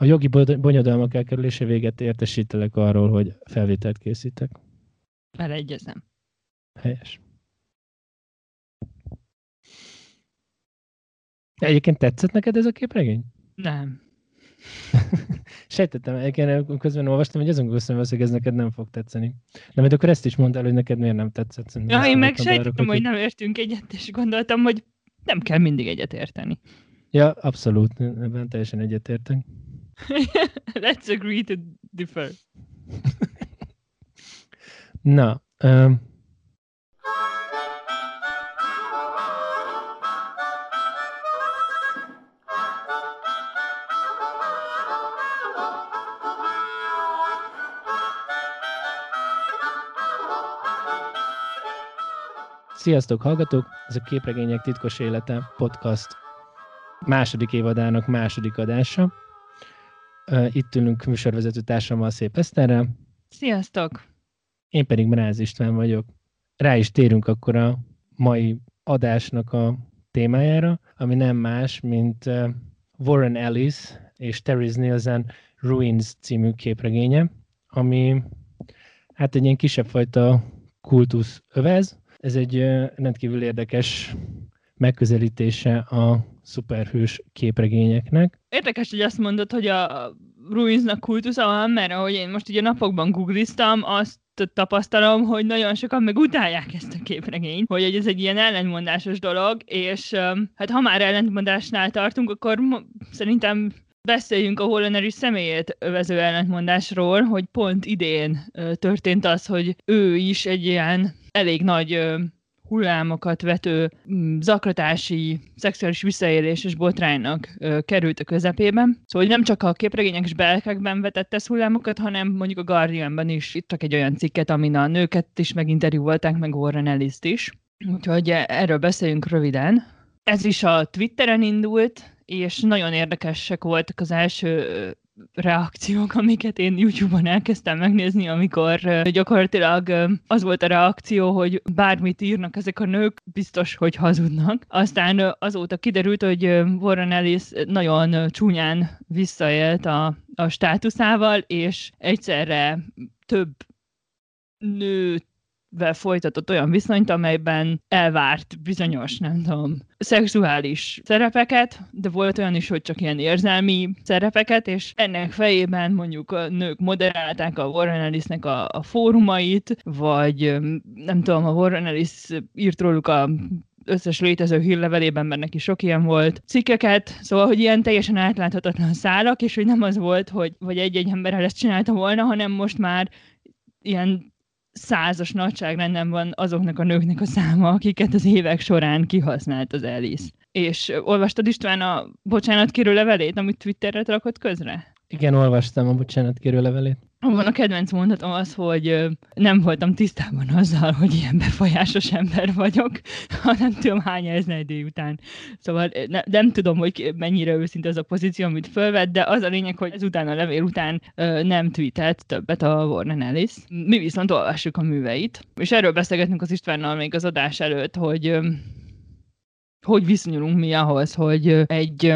A jogi bonyodalmak elkerülése véget értesítelek arról, hogy felvételt készítek. Beleegyezem. Helyes. Egyébként tetszett neked ez a képregény? Nem. Sejtettem, egyébként közben olvastam, hogy azon gondoltam, hogy ez neked nem fog tetszeni. De majd akkor ezt is mondtál, hogy neked miért nem tetszett. Ja, én meg sejtettem, hogy nem értünk egyet, és gondoltam, hogy nem kell mindig egyet érteni. Ja, abszolút, ebben teljesen egyetértek. Let's agree to differ. Na, um, Sziasztok, hallgatók! Ez a Képregények titkos élete podcast második évadának második adása. Itt ülünk műsorvezető társammal, Szép Eszterrel. Sziasztok! Én pedig Mráz István vagyok. Rá is térünk akkor a mai adásnak a témájára, ami nem más, mint Warren Ellis és Terry Nielsen Ruins című képregénye, ami hát egy ilyen kisebb fajta kultusz övez, ez egy rendkívül érdekes megközelítése a szuperhős képregényeknek. Érdekes, hogy azt mondod, hogy a Ruinsnak kultusza van, mert ahogy én most ugye napokban googliztam, azt tapasztalom, hogy nagyon sokan meg utálják ezt a képregényt, hogy ez egy ilyen ellentmondásos dolog, és hát ha már ellentmondásnál tartunk, akkor szerintem beszéljünk a Hollaneri személyét övező ellentmondásról, hogy pont idén történt az, hogy ő is egy ilyen elég nagy hullámokat vető mm, zaklatási, szexuális visszaéléses botránynak ö, került a közepében. Szóval nem csak a képregények és belkekben vetett ez hullámokat, hanem mondjuk a Guardianban is ittak egy olyan cikket, amin a nőket is meginterjúvolták, meg Warren ellis is. Úgyhogy erről beszéljünk röviden. Ez is a Twitteren indult, és nagyon érdekesek voltak az első reakciók, amiket én YouTube-on elkezdtem megnézni, amikor gyakorlatilag az volt a reakció, hogy bármit írnak ezek a nők, biztos, hogy hazudnak. Aztán azóta kiderült, hogy Warren Ellis nagyon csúnyán visszaélt a, a státuszával, és egyszerre több nőt vel folytatott olyan viszonyt, amelyben elvárt bizonyos, nem tudom, szexuális szerepeket, de volt olyan is, hogy csak ilyen érzelmi szerepeket, és ennek fejében mondjuk a nők moderálták a Warren Ellisnek a, a fórumait, vagy nem tudom, a Warren Ellis írt róluk a összes létező hírlevelében, mert neki sok ilyen volt cikkeket, szóval, hogy ilyen teljesen átláthatatlan szálak, és hogy nem az volt, hogy vagy egy-egy emberrel ezt csinálta volna, hanem most már ilyen százas nagyságrendben van azoknak a nőknek a száma, akiket az évek során kihasznált az Alice. És olvastad István a bocsánat kérő levelét, amit Twitterre rakott közre? Igen, olvastam a bocsánat kérő levelét. Van a kedvenc mondatom az, hogy nem voltam tisztában azzal, hogy ilyen befolyásos ember vagyok, ha tudom hány idő után. Szóval ne, nem tudom, hogy mennyire őszinte az a pozíció, amit fölvett, de az a lényeg, hogy ezután a levél után nem tweetelt többet a Warren Ellis. Mi viszont olvassuk a műveit, és erről beszélgetünk az Istvánnal még az adás előtt, hogy hogy viszonyulunk mi ahhoz, hogy egy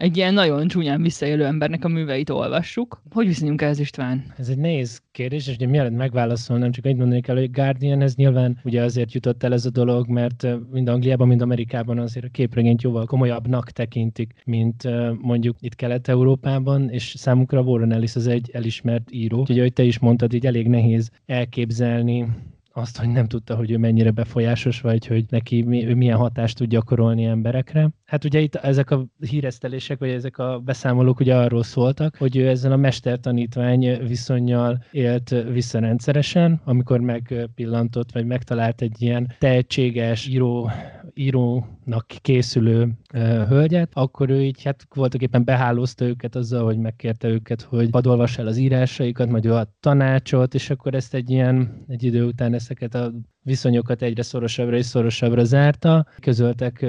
egy ilyen nagyon csúnyán visszaélő embernek a műveit olvassuk. Hogy viszonyunk ez István? Ez egy nehéz kérdés, és ugye mielőtt megválaszolnám, csak egy mondani kell, hogy Guardian ez nyilván ugye azért jutott el ez a dolog, mert mind Angliában, mind Amerikában azért a képregényt jóval komolyabbnak tekintik, mint mondjuk itt Kelet-Európában, és számukra Warren Ellis az egy elismert író. Úgyhogy, ahogy te is mondtad, így elég nehéz elképzelni azt, hogy nem tudta, hogy ő mennyire befolyásos, vagy hogy neki ő milyen hatást tud gyakorolni emberekre. Hát ugye itt ezek a híresztelések, vagy ezek a beszámolók ugye arról szóltak, hogy ő ezzel a mestertanítvány viszonyjal élt visszarendszeresen, amikor megpillantott, vagy megtalált egy ilyen tehetséges író, írónak készülő uh, hölgyet, akkor ő így hát voltak éppen behálózta őket azzal, hogy megkérte őket, hogy hadd el az írásaikat, majd ő ad tanácsot, és akkor ezt egy ilyen, egy idő után ezeket a viszonyokat egyre szorosabbra és szorosabbra zárta. Közöltek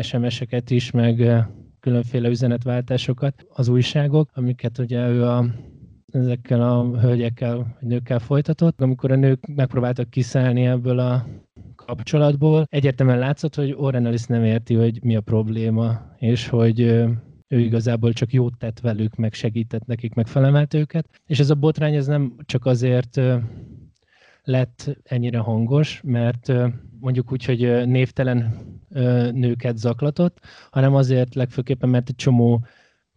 SMS-eket is, meg különféle üzenetváltásokat az újságok, amiket ugye ő a ezekkel a hölgyekkel, vagy nőkkel folytatott. Amikor a nők megpróbáltak kiszállni ebből a kapcsolatból, egyértelműen látszott, hogy Orren Ellis nem érti, hogy mi a probléma, és hogy ő igazából csak jót tett velük, meg segített nekik, meg felemelt őket. És ez a botrány ez nem csak azért lett ennyire hangos, mert mondjuk úgy, hogy névtelen nőket zaklatott, hanem azért legfőképpen, mert egy csomó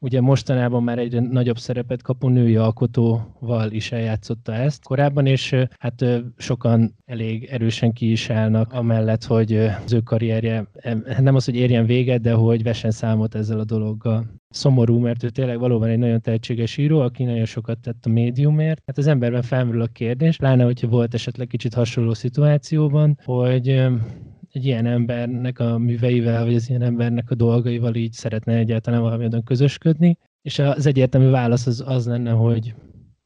ugye mostanában már egyre nagyobb szerepet kapó női alkotóval is eljátszotta ezt korábban, és hát sokan elég erősen ki is állnak amellett, hogy az ő karrierje nem az, hogy érjen véget, de hogy vessen számot ezzel a dologgal. Szomorú, mert ő tényleg valóban egy nagyon tehetséges író, aki nagyon sokat tett a médiumért. Hát az emberben felmerül a kérdés, pláne, hogyha volt esetleg kicsit hasonló szituációban, hogy egy ilyen embernek a műveivel, vagy az ilyen embernek a dolgaival így szeretne egyáltalán valamilyen közösködni, és az egyértelmű válasz az, az lenne, hogy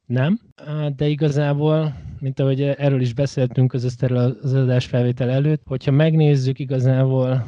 nem, de igazából, mint ahogy erről is beszéltünk az az adás felvétel előtt, hogyha megnézzük igazából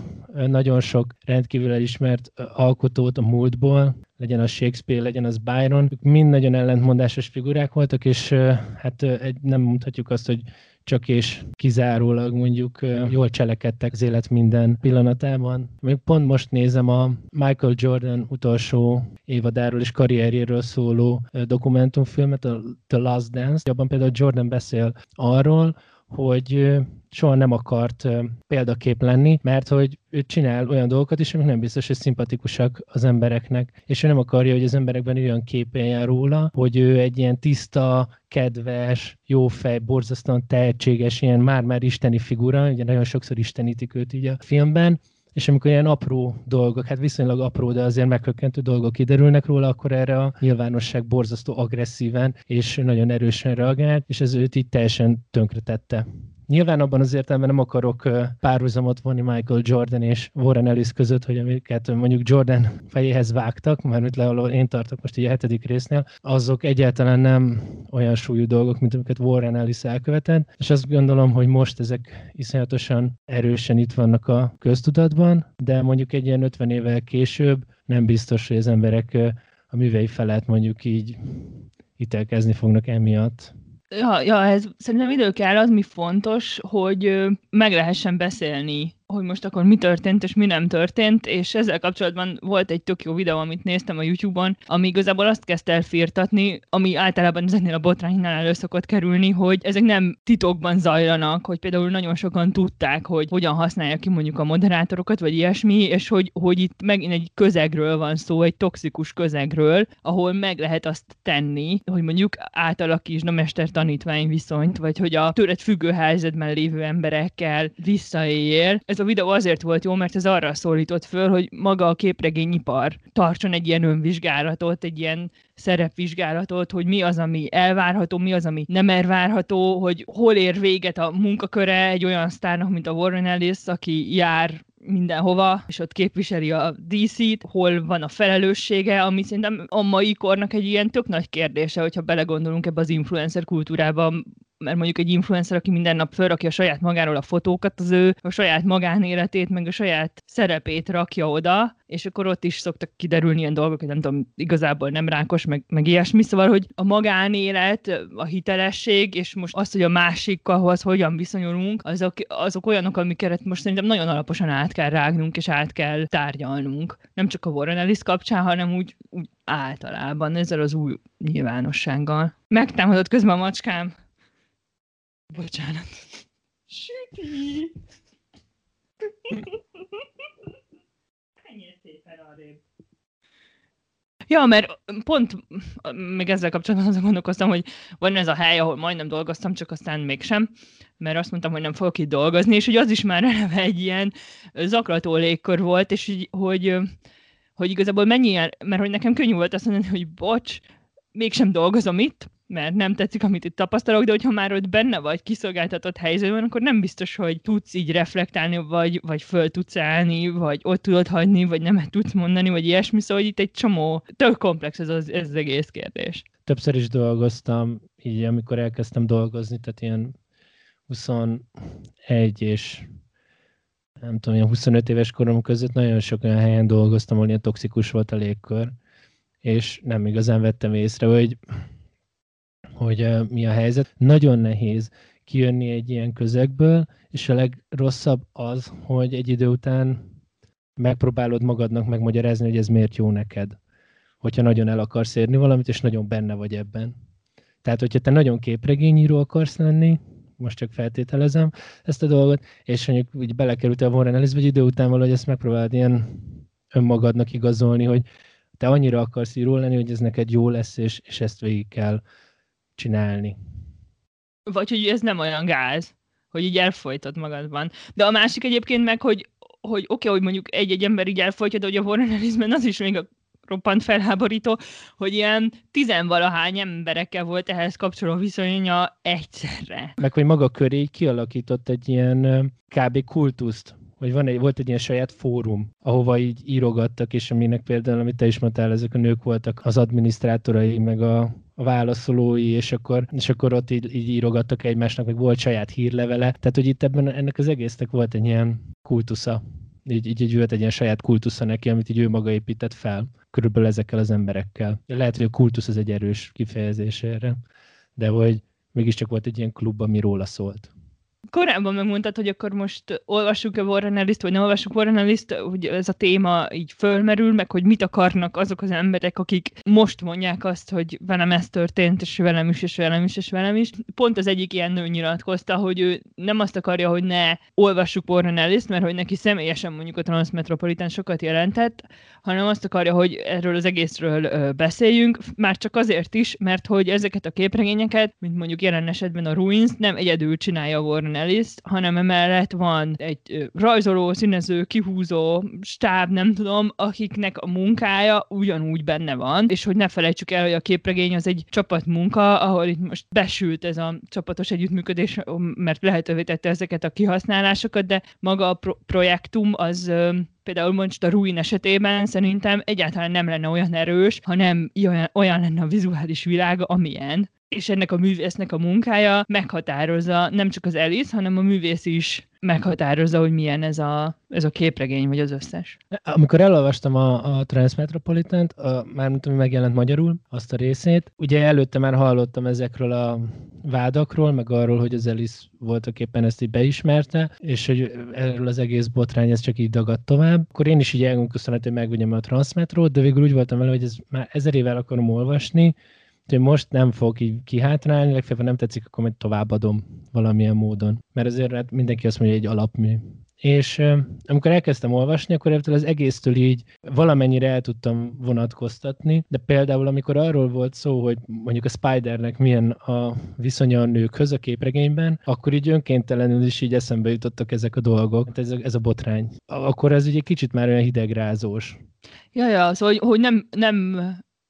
nagyon sok rendkívül elismert alkotót a múltból, legyen az Shakespeare, legyen az Byron, ők mind nagyon ellentmondásos figurák voltak, és hát nem mondhatjuk azt, hogy csak és kizárólag mondjuk jól cselekedtek az élet minden pillanatában. Még pont most nézem a Michael Jordan utolsó évadáról és karrierjéről szóló dokumentumfilmet, a The Last Dance. Abban például Jordan beszél arról, hogy soha nem akart példakép lenni, mert hogy ő csinál olyan dolgokat is, amik nem biztos, hogy szimpatikusak az embereknek, és ő nem akarja, hogy az emberekben olyan képen róla, hogy ő egy ilyen tiszta, kedves, jófej, borzasztóan tehetséges, ilyen már-már isteni figura, ugye nagyon sokszor istenítik őt így a filmben, és amikor ilyen apró dolgok, hát viszonylag apró, de azért meghökkentő dolgok kiderülnek róla, akkor erre a nyilvánosság borzasztó agresszíven és nagyon erősen reagált, és ez őt így teljesen tönkretette. Nyilván abban az értelemben nem akarok párhuzamot vonni Michael Jordan és Warren Ellis között, hogy amiket mondjuk Jordan fejéhez vágtak, mert le, én tartok most így a hetedik résznél, azok egyáltalán nem olyan súlyú dolgok, mint amiket Warren Ellis elkövetett, és azt gondolom, hogy most ezek iszonyatosan erősen itt vannak a köztudatban, de mondjuk egy ilyen 50 évvel később nem biztos, hogy az emberek a művei felett mondjuk így ítélkezni fognak emiatt. Ja, ja, ez szerintem idő kell, az mi fontos, hogy meg lehessen beszélni hogy most akkor mi történt és mi nem történt, és ezzel kapcsolatban volt egy tök jó videó, amit néztem a YouTube-on, ami igazából azt kezdte elfirtatni, ami általában ezeknél a botránynál elő szokott kerülni, hogy ezek nem titokban zajlanak, hogy például nagyon sokan tudták, hogy hogyan használják ki mondjuk a moderátorokat, vagy ilyesmi, és hogy, hogy itt megint egy közegről van szó, egy toxikus közegről, ahol meg lehet azt tenni, hogy mondjuk átalakítsd a mester-tanítvány viszonyt, vagy hogy a tőled függő helyzetben lévő emberekkel visszaéljél. Ez ez a videó azért volt jó, mert ez arra szólított föl, hogy maga a képregényipar tartson egy ilyen önvizsgálatot, egy ilyen szerepvizsgálatot, hogy mi az, ami elvárható, mi az, ami nem elvárható, hogy hol ér véget a munkaköre egy olyan sztárnak, mint a Warren Ellis, aki jár mindenhova, és ott képviseli a DC-t, hol van a felelőssége, ami szerintem a mai kornak egy ilyen tök nagy kérdése, hogyha belegondolunk ebbe az influencer kultúrába, mert mondjuk egy influencer, aki minden nap felrakja saját magáról a fotókat, az ő a saját magánéletét, meg a saját szerepét rakja oda, és akkor ott is szoktak kiderülni ilyen dolgok, hogy nem tudom, igazából nem rákos, meg, meg ilyesmi, szóval, hogy a magánélet, a hitelesség, és most az, hogy a másikhoz hogyan viszonyulunk, azok, azok olyanok, amiket most szerintem nagyon alaposan át kell rágnunk, és át kell tárgyalnunk. Nem csak a Warren Ellis kapcsán, hanem úgy, úgy általában ezzel az új nyilvánossággal. Megtámadott közben a macskám. Bocsánat. Süti! Menjél szépen arrébb. Ja, mert pont még ezzel kapcsolatban azon gondolkoztam, hogy van ez a hely, ahol majdnem dolgoztam, csak aztán mégsem, mert azt mondtam, hogy nem fogok itt dolgozni, és hogy az is már eleve egy ilyen zaklató légkör volt, és hogy, hogy, hogy igazából mennyi, mert hogy nekem könnyű volt azt mondani, hogy bocs, mégsem dolgozom itt, mert nem tetszik, amit itt tapasztalok, de hogyha már ott benne vagy kiszolgáltatott helyzetben, akkor nem biztos, hogy tudsz így reflektálni, vagy, vagy föl tudsz állni, vagy ott tudod hagyni, vagy nem tudsz mondani, vagy ilyesmi, szóval itt egy csomó, tök komplex ez az, ez az egész kérdés. Többször is dolgoztam, így amikor elkezdtem dolgozni, tehát ilyen 21 és nem tudom, ilyen 25 éves korom között nagyon sok olyan helyen dolgoztam, ahol ilyen toxikus volt a légkör, és nem igazán vettem észre, hogy hogy mi a helyzet. Nagyon nehéz kijönni egy ilyen közegből, és a legrosszabb az, hogy egy idő után megpróbálod magadnak megmagyarázni, hogy ez miért jó neked. Hogyha nagyon el akarsz érni valamit, és nagyon benne vagy ebben. Tehát, hogyha te nagyon képregényíró akarsz lenni, most csak feltételezem ezt a dolgot, és mondjuk úgy belekerültél a Warren Ellis, vagy idő után valahogy ezt megpróbálod ilyen önmagadnak igazolni, hogy te annyira akarsz író lenni, hogy ez neked jó lesz, és, és ezt végig kell csinálni. Vagy hogy ez nem olyan gáz, hogy így elfolytod magadban. De a másik egyébként meg, hogy hogy oké, okay, hogy mondjuk egy-egy ember így elfolytja, de hogy a Ellisben az is még a roppant felháborító, hogy ilyen tizenvalahány emberekkel volt ehhez kapcsoló viszonya egyszerre. Meg hogy maga köré kialakított egy ilyen kb. kultuszt, hogy van egy, volt egy ilyen saját fórum, ahova így írogattak, és aminek például, amit te is mondtál, ezek a nők voltak az adminisztrátorai, meg a, a válaszolói, és akkor, és akkor ott így, így írogattak egymásnak, meg volt saját hírlevele. Tehát, hogy itt ebben ennek az egésznek volt egy ilyen kultusza. Így, így, így volt egy ilyen saját kultusza neki, amit így ő maga épített fel, körülbelül ezekkel az emberekkel. Lehet, hogy a kultusz az egy erős kifejezés erre, de hogy mégiscsak volt egy ilyen klub, ami róla szólt korábban megmondtad, hogy akkor most olvassuk-e Warren Ellis-t, vagy nem olvassuk Warren Ellis-t, hogy ez a téma így fölmerül, meg hogy mit akarnak azok az emberek, akik most mondják azt, hogy velem ez történt, és velem is, és velem is, és velem is. Pont az egyik ilyen nő nyilatkozta, hogy ő nem azt akarja, hogy ne olvassuk Warren Ellis-t, mert hogy neki személyesen mondjuk a Transmetropolitan sokat jelentett, hanem azt akarja, hogy erről az egészről beszéljünk, már csak azért is, mert hogy ezeket a képregényeket, mint mondjuk jelen esetben a Ruins, nem egyedül csinálja Warren Ellis, hanem emellett van egy rajzoló, színező, kihúzó stáb, nem tudom, akiknek a munkája ugyanúgy benne van, és hogy ne felejtsük el, hogy a képregény az egy csapatmunka, ahol itt most besült ez a csapatos együttműködés, mert lehetővé tette ezeket a kihasználásokat, de maga a pro- projektum az például most a Ruin esetében szerintem egyáltalán nem lenne olyan erős, hanem olyan, olyan lenne a vizuális világa, amilyen és ennek a művésznek a munkája meghatározza nem csak az Alice, hanem a művész is meghatározza, hogy milyen ez a, ez a képregény, vagy az összes. Amikor elolvastam a, a Transmetropolitant, a, már mint ami megjelent magyarul, azt a részét, ugye előtte már hallottam ezekről a vádakról, meg arról, hogy az Alice voltak éppen ezt így beismerte, és hogy erről az egész botrány ez csak így dagadt tovább. Akkor én is így elgondolkoztam, hogy megvegyem a Transmetrót, de végül úgy voltam vele, hogy ez már ezer évvel akarom olvasni, Úgyhogy most nem fog így kihátrálni, legfeljebb, nem tetszik, akkor majd továbbadom valamilyen módon. Mert azért hát mindenki azt mondja, hogy egy alapmű. És amikor elkezdtem olvasni, akkor ebből az egésztől így valamennyire el tudtam vonatkoztatni, de például amikor arról volt szó, hogy mondjuk a Spidernek milyen a viszonya a nőkhöz a képregényben, akkor így önkéntelenül is így eszembe jutottak ezek a dolgok, hát ez a, ez a botrány. Akkor ez ugye kicsit már olyan hidegrázós. Ja, ja, szóval, hogy nem, nem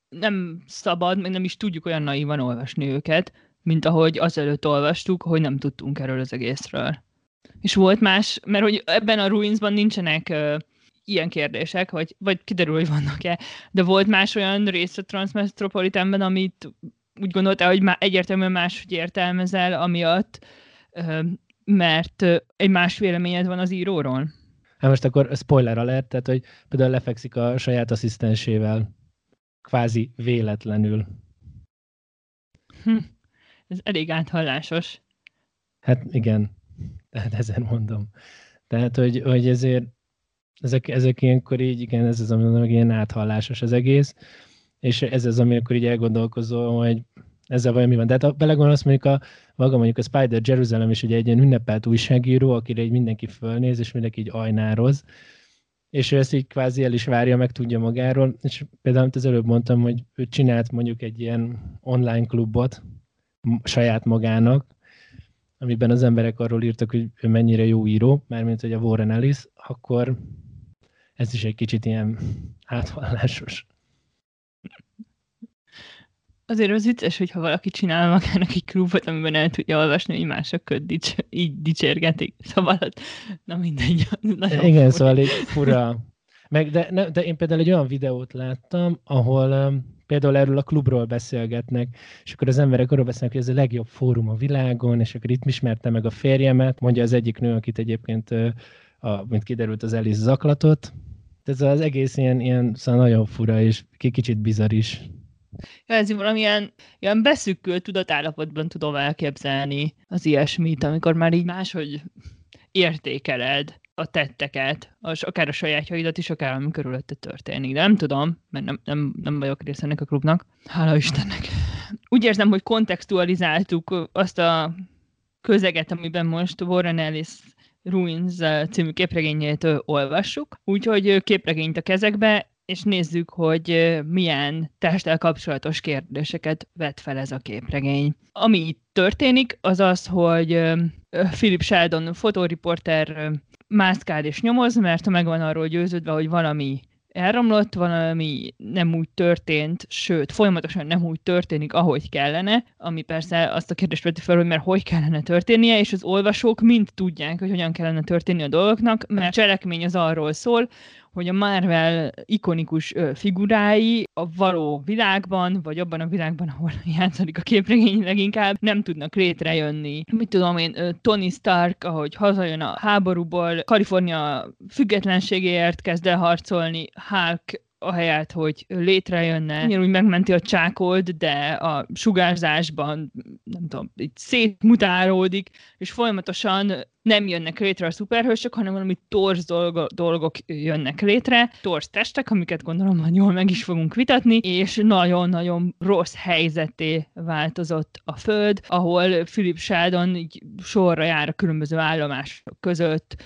nem szabad, meg nem is tudjuk olyan naívan olvasni őket, mint ahogy azelőtt olvastuk, hogy nem tudtunk erről az egészről. És volt más, mert hogy ebben a Ruinsban nincsenek uh, ilyen kérdések, vagy, vagy kiderül, hogy vannak-e, de volt más olyan rész a Transmetropolitanben, amit úgy gondolta, hogy már egyértelműen máshogy értelmezel, amiatt, uh, mert egy más véleményed van az íróról? Hát most akkor spoiler alert, tehát hogy például lefekszik a saját asszisztensével kvázi véletlenül. Hm. Ez elég áthallásos. Hát igen, tehát ezen mondom. Tehát, hogy, hogy ezért ezek, ezek ilyenkor így, igen, ez az, ami mondom, hogy ilyen áthallásos az egész, és ez az, amikor így elgondolkozol, hogy ezzel vajon mi van. De hát ha belegondolsz, mondjuk a, maga mondjuk a Spider Jerusalem is ugye egy ilyen ünnepelt újságíró, akire így mindenki fölnéz, és mindenki így ajnároz, és ő ezt így kvázi el is várja, meg tudja magáról, és például, amit az előbb mondtam, hogy ő csinált mondjuk egy ilyen online klubot saját magának, amiben az emberek arról írtak, hogy ő mennyire jó író, mármint, hogy a Warren Ellis, akkor ez is egy kicsit ilyen átvallásos azért az vicces, hogyha valaki csinál magának egy klubot, amiben el tudja olvasni, hogy mások dics, így dicsérgetik. Szóval, na mindegy. Igen, fura. szóval egy fura. Meg, de, ne, de én például egy olyan videót láttam, ahol um, például erről a klubról beszélgetnek, és akkor az emberek arról beszélnek, hogy ez a legjobb fórum a világon, és akkor itt ismerte meg a férjemet, mondja az egyik nő, akit egyébként, a, mint kiderült, az Elis zaklatot. Ez az egész ilyen, ilyen szóval nagyon fura, és kicsit bizarr is. Ja, ez valamilyen ilyen beszűkült tudatállapotban tudom elképzelni az ilyesmit, amikor már így máshogy értékeled a tetteket, az akár a sajátjaidat is, akár ami körülötte történik. De nem tudom, mert nem, nem, nem vagyok része ennek a klubnak. Hála Istennek. Úgy érzem, hogy kontextualizáltuk azt a közeget, amiben most Warren Ellis Ruins című képregényét olvassuk. Úgyhogy képregényt a kezekbe, és nézzük, hogy milyen testtel kapcsolatos kérdéseket vet fel ez a képregény. Ami itt történik, az az, hogy Philip Sheldon fotóriporter mászkál és nyomoz, mert megvan arról győződve, hogy valami elromlott, valami nem úgy történt, sőt, folyamatosan nem úgy történik, ahogy kellene, ami persze azt a kérdést veti fel, hogy mert hogy kellene történnie, és az olvasók mind tudják, hogy hogyan kellene történni a dolgoknak, mert a cselekmény az arról szól, hogy a Marvel ikonikus figurái a való világban, vagy abban a világban, ahol játszik a képregény leginkább, nem tudnak létrejönni. Mit tudom én, Tony Stark, ahogy hazajön a háborúból, Kalifornia függetlenségéért kezd el harcolni, Hulk ahelyett, hogy létrejönne, ugyanúgy megmenti a csákold, de a sugárzásban, nem tudom, így szétmutálódik, és folyamatosan nem jönnek létre a szuperhősök, hanem valami torz dolgo- dolgok jönnek létre, torz testek, amiket gondolom, hogy jól meg is fogunk vitatni, és nagyon-nagyon rossz helyzeté változott a Föld, ahol Philip Sheldon így sorra jár a különböző állomások között,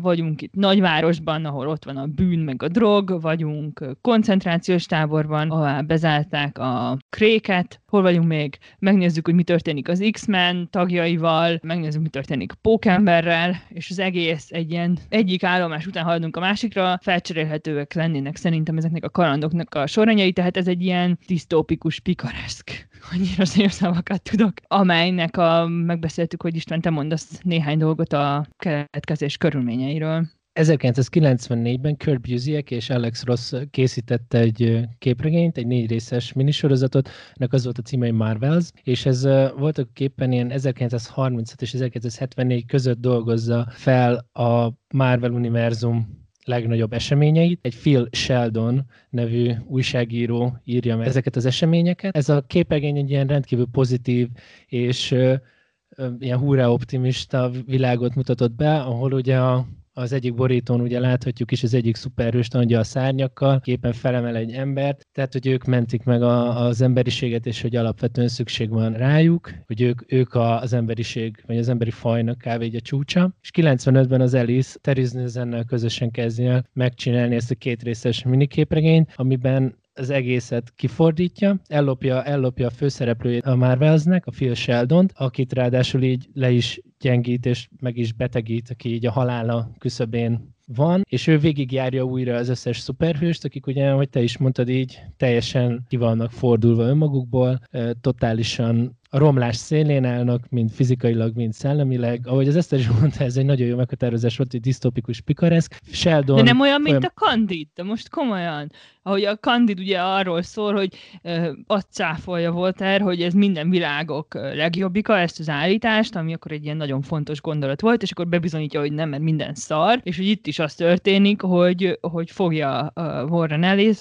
vagyunk itt nagyvárosban, ahol ott van a bűn meg a drog, vagyunk koncentrációs táborban, ahol bezárták a kréket, hol vagyunk még, megnézzük, hogy mi történik az X-Men tagjaival, megnézzük, mi történik Pókemberrel, és az egész egy ilyen egyik állomás után haladunk a másikra, felcserélhetőek lennének szerintem ezeknek a kalandoknak a soranyai, tehát ez egy ilyen disztópikus, pikareszk annyira szép szavakat tudok, amelynek a, megbeszéltük, hogy István, te mondasz néhány dolgot a keletkezés körülményeiről. 1994-ben Kurt Busiek és Alex Ross készítette egy képregényt, egy négy részes minisorozatot, ennek az volt a címe, hogy Marvels, és ez voltak képen ilyen 1936 és 1974 között dolgozza fel a Marvel univerzum legnagyobb eseményeit. Egy Phil Sheldon nevű újságíró írja meg ezeket az eseményeket. Ez a képregény egy ilyen rendkívül pozitív és ilyen hurrá optimista világot mutatott be, ahol ugye a az egyik borítón ugye láthatjuk is az egyik szuperhőst, ugye a szárnyakkal, képen felemel egy embert, tehát hogy ők mentik meg a, az emberiséget, és hogy alapvetően szükség van rájuk, hogy ők, ők az emberiség, vagy az emberi fajnak kb. a csúcsa. És 95-ben az Alice Terry közösen kezdi megcsinálni ezt a két részes miniképregényt, amiben az egészet kifordítja, ellopja, ellopja a főszereplőjét a Marvelsnek, a Phil sheldon akit ráadásul így le is gyengít és meg is betegít, aki így a halála küszöbén van, és ő végigjárja újra az összes szuperhőst, akik ugye, hogy te is mondtad így, teljesen ki vannak fordulva önmagukból, totálisan a romlás szélén állnak, mind fizikailag, mind szellemileg. Ahogy az Eszter is mondta, ez egy nagyon jó meghatározás volt, hogy disztopikus pikareszk. Sheldon... De nem olyan, mint olyan... a Candid, de most komolyan. Ahogy a Candid ugye arról szól, hogy uh, azt cáfolja Voltaire, hogy ez minden világok legjobbika, ezt az állítást, ami akkor egy ilyen nagyon fontos gondolat volt, és akkor bebizonyítja, hogy nem, mert minden szar, és hogy itt is az történik, hogy, hogy fogja uh, Warren Ellis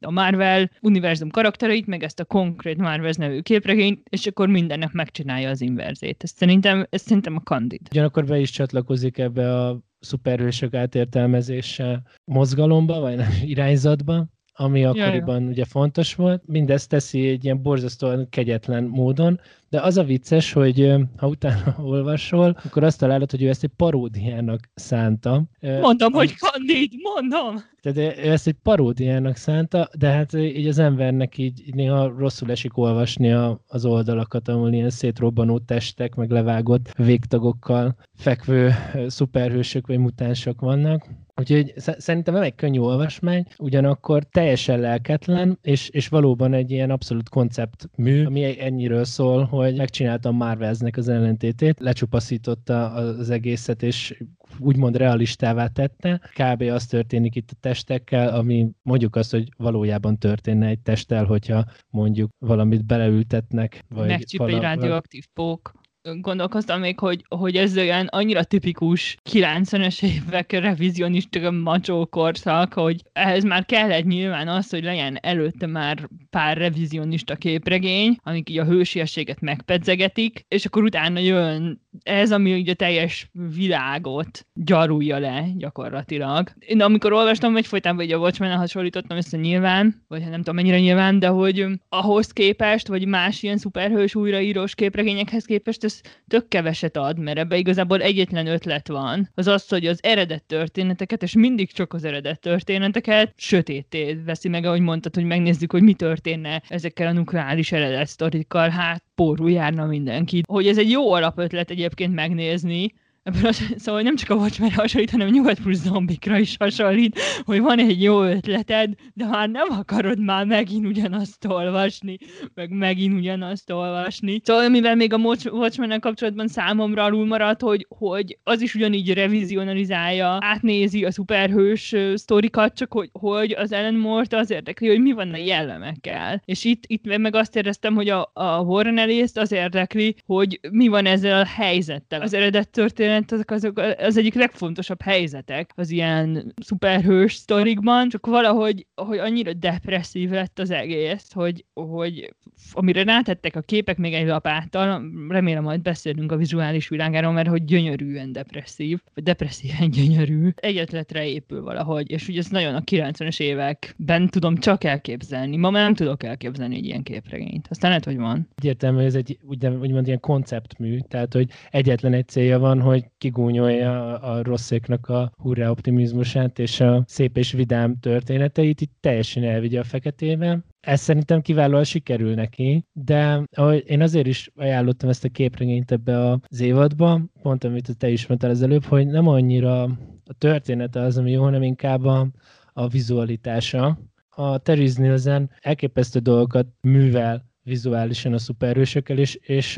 a Marvel univerzum karaktereit, meg ezt a konkrét Marvel nevű képregényt, és akkor mindennek megcsinálja az inverzét. Ez szerintem, ez szerintem a kandid. Ugyanakkor be is csatlakozik ebbe a szuperhősök átértelmezése mozgalomba, vagy irányzatba, ami akkoriban ugye fontos volt. Mindezt teszi egy ilyen borzasztóan kegyetlen módon, de az a vicces, hogy ha utána olvasol, akkor azt találod, hogy ő ezt egy paródiának szánta. Mondom, a... hogy Candid, mondom! Tehát ő ezt egy paródiának szánta, de hát így az embernek így néha rosszul esik olvasni a, az oldalakat, ahol ilyen szétrobbanó testek, meg levágott végtagokkal fekvő szuperhősök vagy mutánsok vannak. Úgyhogy szerintem nem egy könnyű olvasmány, ugyanakkor teljesen lelketlen, és, és valóban egy ilyen abszolút konceptmű, ami ennyiről szól, hogy megcsináltam Marvelznek az ellentétét, lecsupaszította az egészet, és úgymond realistává tette. Kb. az történik itt a testekkel, ami mondjuk azt, hogy valójában történne egy testtel, hogyha mondjuk valamit beleültetnek. Vagy Megcsíp egy radioaktív pók gondolkoztam még, hogy, hogy ez olyan annyira tipikus 90-es évek revizionista macsó korszak, hogy ehhez már kellett nyilván az, hogy legyen előtte már pár revizionista képregény, amik így a hősiességet megpedzegetik, és akkor utána jön ez, ami ugye teljes világot gyarulja le gyakorlatilag. Én amikor olvastam, vagy folytán vagy a watchmen hasonlítottam össze nyilván, vagy hát nem tudom mennyire nyilván, de hogy ahhoz képest, vagy más ilyen szuperhős újraírós képregényekhez képest ez tök keveset ad, mert ebbe igazából egyetlen ötlet van. Az az, hogy az eredet történeteket, és mindig csak az eredet történeteket sötété veszi meg, ahogy mondtad, hogy megnézzük, hogy mi történne ezekkel a nukleáris eredet sztorikkal. Hát pórul járna mindenki. Hogy ez egy jó alapötlet egyébként megnézni, ebből az, szóval nem csak a watchmen hasonlít, hanem nyugat plusz zombikra is hasonlít, hogy van egy jó ötleted, de már nem akarod már megint ugyanazt olvasni, meg megint ugyanazt olvasni. Szóval mivel még a watchmen kapcsolatban számomra alul maradt, hogy, hogy az is ugyanígy revizionalizálja, átnézi a szuperhős sztorikat, csak hogy, hogy az Ellen Mort az érdekli, hogy mi van a jellemekkel. És itt, itt meg azt éreztem, hogy a, a Warren ellis az érdekli, hogy mi van ezzel a helyzettel. Az eredet történet történet, azok, azok az egyik legfontosabb helyzetek az ilyen szuperhős sztorikban, csak valahogy hogy annyira depresszív lett az egész, hogy, hogy amire rátettek a képek még egy lapáttal, remélem majd beszélünk a vizuális világáról, mert hogy gyönyörűen depresszív, vagy depresszíven gyönyörű, egyetletre épül valahogy, és ugye ez nagyon a 90-es években tudom csak elképzelni. Ma már nem tudok elképzelni egy ilyen képregényt. Aztán lehet, hogy van. Egyértelmű, ez egy úgymond ilyen konceptmű, tehát hogy egyetlen egy célja van, hogy kigúnyolja a rosszéknak a hurrá optimizmusát és a szép és vidám történeteit, itt teljesen elvigye a feketébe. Ez szerintem kiválóan sikerül neki, de ahogy én azért is ajánlottam ezt a képregényt ebbe az évadba, pont amit te is mondtál az előbb, hogy nem annyira a története az, ami jó, hanem inkább a, a vizualitása. A Terry Nielsen elképesztő dolgokat művel vizuálisan a szuperhősökkel, és, és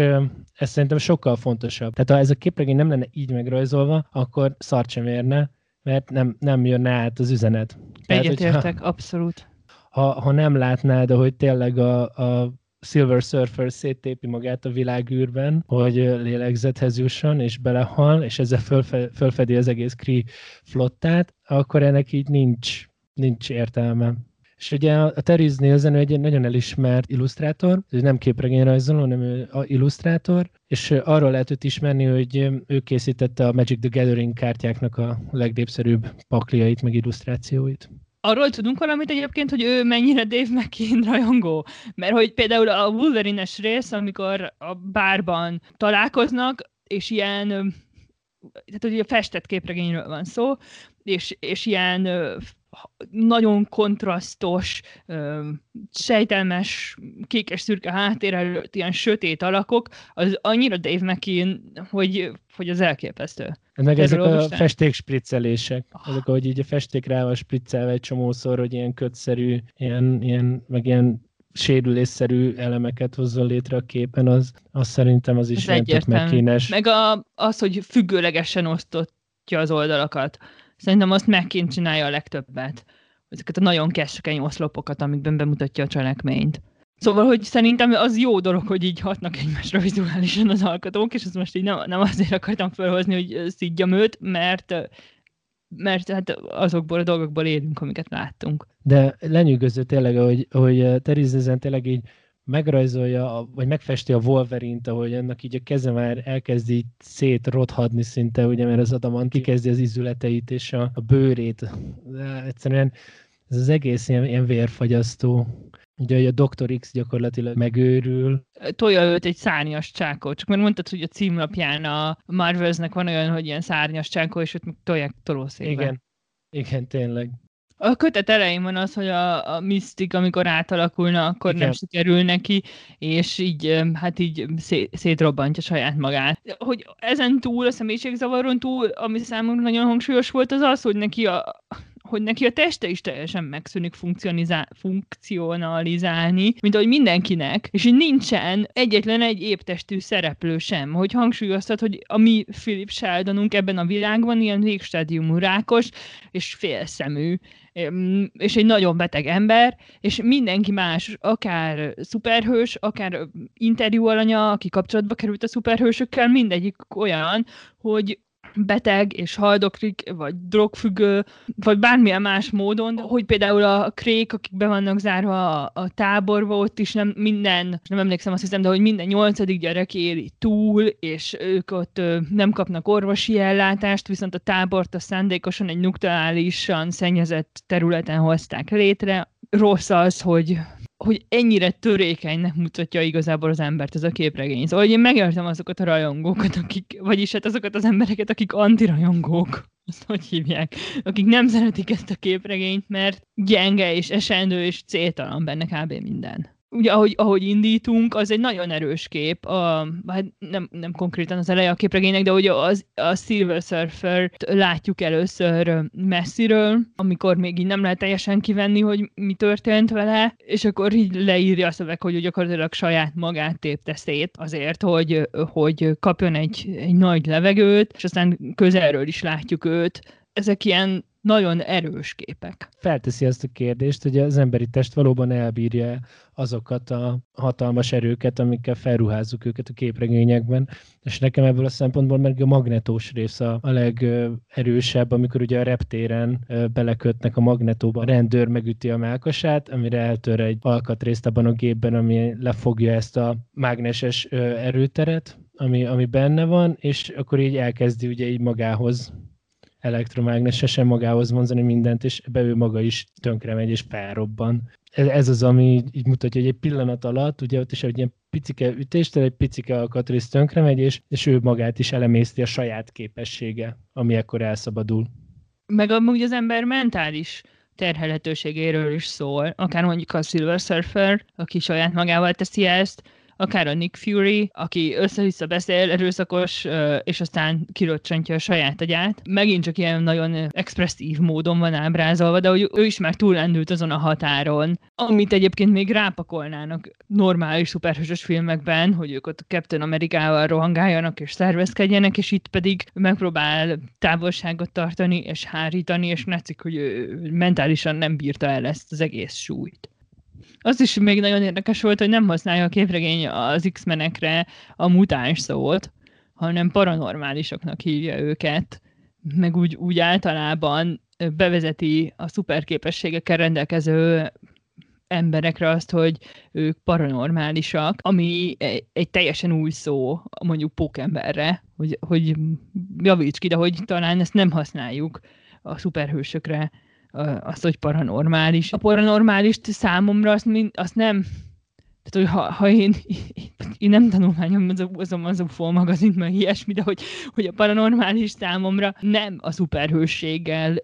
ez szerintem sokkal fontosabb. Tehát ha ez a képregény nem lenne így megrajzolva, akkor szart sem érne, mert nem, nem jönne át az üzenet. Egyetértek, abszolút. Ha, ha nem látnád, hogy tényleg a, a Silver Surfer széttépi magát a világűrben, hogy lélegzethez jusson, és belehal, és ezzel fölfe, fölfedi az egész Kree flottát, akkor ennek így nincs, nincs értelme. És ugye a Terry Nielsen egy nagyon elismert illusztrátor, ő nem képregényrajzoló, hanem ő a illusztrátor, és arról lehet őt ismerni, hogy ő készítette a Magic the Gathering kártyáknak a legnépszerűbb pakliait, meg illusztrációit. Arról tudunk valamit egyébként, hogy ő mennyire Dave McKean rajongó? Mert hogy például a Wolverine-es rész, amikor a bárban találkoznak, és ilyen tehát ugye festett képregényről van szó, és, és ilyen nagyon kontrasztos, sejtelmes, kékes-szürke háttér előtt ilyen sötét alakok, az annyira Dave McKean, hogy, hogy az elképesztő. Meg ezek a festékspriccelések, oh. ezek, ahogy így a festék rá van spriccelve egy csomószor, hogy ilyen kötszerű, ilyen, ilyen, meg ilyen sérülésszerű elemeket hozzon létre a képen, az, az szerintem az is ez megkénes. Meg a, az, hogy függőlegesen osztottja az oldalakat. Szerintem azt megként csinálja a legtöbbet. Ezeket a nagyon keskeny oszlopokat, amikben bemutatja a cselekményt. Szóval, hogy szerintem az jó dolog, hogy így hatnak egymásra vizuálisan az alkotók, és ezt most így nem, nem azért akartam felhozni, hogy szidjam őt, mert mert hát azokból a dolgokból élünk, amiket láttunk. De lenyűgöző tényleg, hogy, hogy Terizezen tényleg így megrajzolja, vagy megfesti a Wolverine-t, ahogy ennek így a keze már elkezdi így szétrothadni szinte, ugye, mert az adamant kikezdi az izületeit és a, a bőrét. De egyszerűen ez az egész ilyen, ilyen vérfagyasztó. Ugye a Dr. X gyakorlatilag megőrül. Tolja őt egy szárnyas csákó, csak mert mondtad, hogy a címlapján a Marvelsnek van olyan, hogy ilyen szárnyas csákó, és őt meg tolják tolószékbe. Igen, igen, tényleg. A kötet elején van az, hogy a, a Mystic, amikor átalakulna, akkor Igen. nem sikerül neki, és így, hát így szét, szétrobbantja saját magát. Hogy ezen túl, a személyiségzavaron túl, ami számomra nagyon hangsúlyos volt, az az, hogy neki a, hogy neki a teste is teljesen megszűnik funkcionalizálni, mint ahogy mindenkinek, és hogy nincsen egyetlen egy éptestű szereplő sem, hogy hangsúlyoztat, hogy a mi Philip Sheldonunk ebben a világban ilyen végstádiumú rákos és félszemű, és egy nagyon beteg ember, és mindenki más, akár szuperhős, akár interjú alanya, aki kapcsolatba került a szuperhősökkel, mindegyik olyan, hogy beteg és haldoklik, vagy drogfüggő, vagy bármilyen más módon, hogy például a krék, akik be vannak zárva a, a táborba, ott is nem minden, nem emlékszem azt hiszem, de hogy minden nyolcadik gyerek éli túl, és ők ott ö, nem kapnak orvosi ellátást, viszont a tábort a szándékosan egy nukleálisan szennyezett területen hozták létre. Rossz az, hogy hogy ennyire törékenynek mutatja igazából az embert ez a képregény. Szóval én megértem azokat a rajongókat, akik, vagyis hát azokat az embereket, akik antirajongók, azt hogy hívják, akik nem szeretik ezt a képregényt, mert gyenge és esendő és céltalan benne kb. minden ugye ahogy, ahogy indítunk, az egy nagyon erős kép, a, hát nem, nem konkrétan az eleje a képregénynek, de hogy az, a Silver surfer látjuk először messziről, amikor még így nem lehet teljesen kivenni, hogy mi történt vele, és akkor így leírja a szöveg, hogy gyakorlatilag saját magát tépte szét azért, hogy, hogy kapjon egy, egy nagy levegőt, és aztán közelről is látjuk őt. Ezek ilyen nagyon erős képek. Felteszi ezt a kérdést, hogy az emberi test valóban elbírja azokat a hatalmas erőket, amikkel felruházzuk őket a képregényekben, és nekem ebből a szempontból meg a magnetós rész a, a legerősebb, amikor ugye a reptéren belekötnek a magnetóba, a rendőr megüti a melkasát, amire eltör egy alkatrészt abban a gépben, ami lefogja ezt a mágneses erőteret, ami, ami benne van, és akkor így elkezdi ugye így magához elektromágnesesen magához mondani mindent, és be ő maga is tönkre megy és felrobban. Ez az, ami így mutatja, hogy egy pillanat alatt, ugye ott is egy ilyen picike ütéstől, egy picike alkatrész tönkre megy, és, és ő magát is elemészti a saját képessége, ami ekkor elszabadul. Meg amúgy az ember mentális terhelhetőségéről is szól, akár mondjuk a Silver Surfer, aki saját magával teszi ezt, akár a Nick Fury, aki össze-vissza beszél, erőszakos, és aztán kirocsantja a saját agyát. Megint csak ilyen nagyon expresszív módon van ábrázolva, de hogy ő is már túllendült azon a határon, amit egyébként még rápakolnának normális szuperhősös filmekben, hogy ők ott Captain Amerikával rohangáljanak és szervezkedjenek, és itt pedig megpróbál távolságot tartani és hárítani, és látszik, hogy ő mentálisan nem bírta el ezt az egész súlyt. Az is még nagyon érdekes volt, hogy nem használja a képregény az X-menekre a mutáns szót, hanem paranormálisoknak hívja őket, meg úgy, úgy általában bevezeti a szuperképességekkel rendelkező emberekre azt, hogy ők paranormálisak, ami egy, teljesen új szó mondjuk pókemberre, hogy, hogy javíts ki, de hogy talán ezt nem használjuk a szuperhősökre azt, hogy paranormális. A paranormális számomra azt, mind, azt nem tehát, hogy ha, ha én, én nem tanulmányom az, az, az a UFO magazint, meg ilyesmi, de hogy, hogy a paranormális számomra nem a szuperhősséggel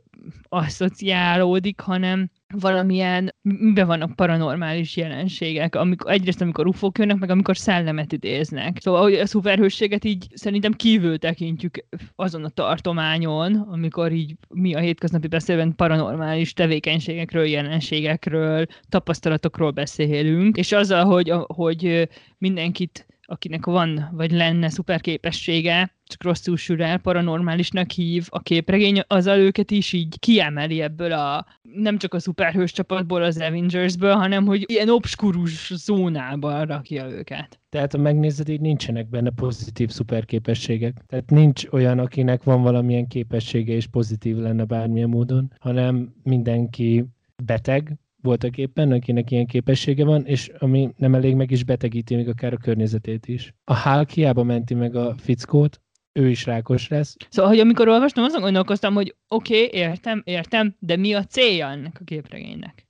asszociálódik, hanem valamilyen, miben vannak paranormális jelenségek, amikor, egyrészt amikor ufók jönnek, meg amikor szellemet idéznek. Szóval hogy a szuperhősséget így szerintem kívül tekintjük azon a tartományon, amikor így mi a hétköznapi beszélben paranormális tevékenységekről, jelenségekről, tapasztalatokról beszélünk, és azzal, hogy, hogy mindenkit akinek van, vagy lenne szuperképessége, csak rosszul sül el, paranormálisnak hív a képregény, azzal őket is így kiemeli ebből a, nem csak a szuperhős csapatból, az Avengersből, hanem hogy ilyen obskurus zónába rakja őket. Tehát ha megnézed, így nincsenek benne pozitív szuperképességek. Tehát nincs olyan, akinek van valamilyen képessége és pozitív lenne bármilyen módon, hanem mindenki beteg, voltak éppen, akinek ilyen képessége van, és ami nem elég meg is betegíti még akár a környezetét is. A Hulk hiába menti meg a fickót, ő is rákos lesz. Szóval, hogy amikor olvastam, azon gondolkoztam, hogy oké, okay, értem, értem, de mi a célja ennek a képregénynek?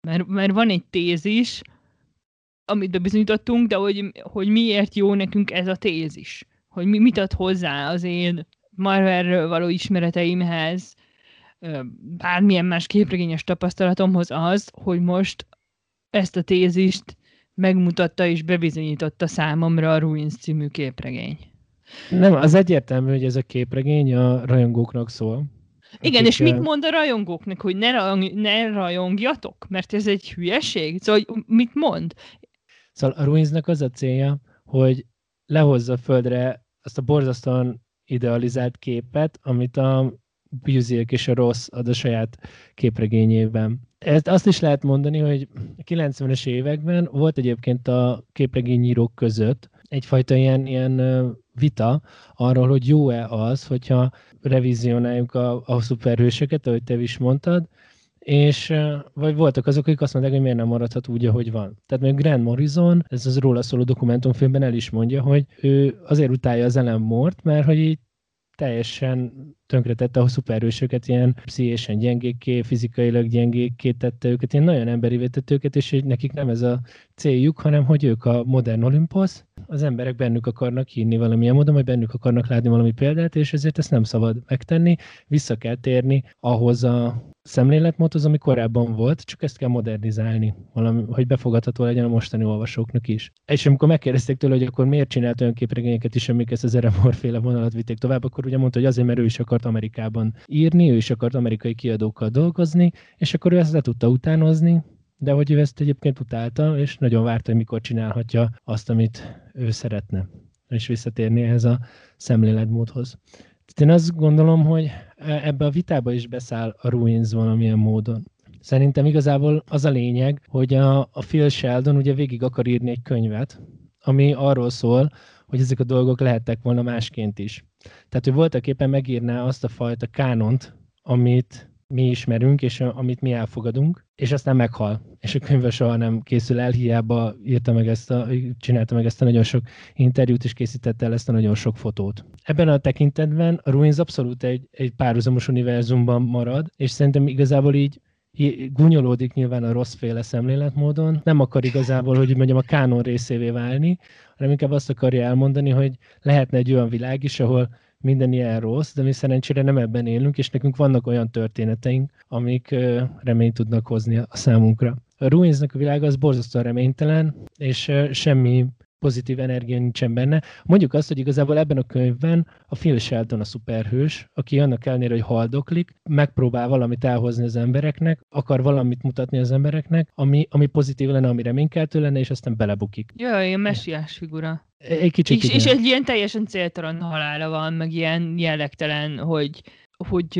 Mert, mert van egy tézis, amit bebizonyítottunk, de hogy, hogy miért jó nekünk ez a tézis? Hogy mi, mit ad hozzá az én Marvelről való ismereteimhez, bármilyen más képregényes tapasztalatomhoz az, hogy most ezt a tézist megmutatta és bebizonyította számomra a Ruins című képregény. Nem, az egyértelmű, hogy ez a képregény a rajongóknak szól. Igen, akik, és mit mond a rajongóknak, hogy ne, rajong, ne rajongjatok? Mert ez egy hülyeség? Szóval mit mond? Szóval a Ruinsnak az a célja, hogy lehozza földre azt a borzasztóan idealizált képet, amit a Bűzék és a Rossz ad a saját képregényében. Ezt azt is lehet mondani, hogy a 90-es években volt egyébként a képregényírók között egyfajta ilyen, ilyen vita arról, hogy jó-e az, hogyha revizionáljuk a, a szuperhősöket, ahogy te is mondtad, és vagy voltak azok, akik azt mondták, hogy miért nem maradhat úgy, ahogy van. Tehát még Grant Morrison, ez az róla szóló dokumentumfilmben el is mondja, hogy ő azért utálja az Ellen Mort, mert hogy így teljesen tönkretette a szuperhősöket, ilyen pszichésen gyengékké, fizikailag gyengékké tette őket, ilyen nagyon emberi tette őket, és hogy nekik nem ez a céljuk, hanem hogy ők a modern Olympus, az emberek bennük akarnak hinni valamilyen módon, vagy bennük akarnak látni valami példát, és ezért ezt nem szabad megtenni, vissza kell térni ahhoz a szemléletmódhoz, ami korábban volt, csak ezt kell modernizálni, valami, hogy befogadható legyen a mostani olvasóknak is. És amikor megkérdezték tőle, hogy akkor miért csinált olyan képregényeket is, amik ezt az eremorféle vonalat vitték tovább, akkor ugye mondta, hogy azért, mert ő is akart Amerikában írni, ő is akart amerikai kiadókkal dolgozni, és akkor ő ezt le tudta utánozni, de hogy ő ezt egyébként utálta, és nagyon várta, hogy mikor csinálhatja azt, amit ő szeretne, és visszatérni ehhez a szemléletmódhoz. Tehát én azt gondolom, hogy ebbe a vitába is beszáll a Ruins valamilyen módon. Szerintem igazából az a lényeg, hogy a, a Phil Sheldon ugye végig akar írni egy könyvet, ami arról szól, hogy ezek a dolgok lehettek volna másként is. Tehát, hogy voltak éppen megírná azt a fajta kánont, amit mi ismerünk, és amit mi elfogadunk, és aztán meghal. És a könyve soha nem készül el, hiába írta meg ezt a, csinálta meg ezt a nagyon sok interjút, és készítette el ezt a nagyon sok fotót. Ebben a tekintetben a Ruins abszolút egy, egy párhuzamos univerzumban marad, és szerintem igazából így gúnyolódik nyilván a rosszféle szemléletmódon, nem akar igazából, hogy mondjam, a kánon részévé válni, hanem inkább azt akarja elmondani, hogy lehetne egy olyan világ is, ahol minden ilyen rossz, de mi szerencsére nem ebben élünk, és nekünk vannak olyan történeteink, amik reményt tudnak hozni a számunkra. A Ruinsnak a világa az borzasztóan reménytelen, és semmi pozitív energia nincsen benne. Mondjuk azt, hogy igazából ebben a könyvben a Phil Shelton a szuperhős, aki annak ellenére, hogy haldoklik, megpróbál valamit elhozni az embereknek, akar valamit mutatni az embereknek, ami, ami pozitív lenne, ami reménykeltő lenne, és aztán belebukik. Jó, ilyen messiás figura. Egy kicsit és, és egy ilyen teljesen céltalan halála van, meg ilyen jellegtelen, hogy hogy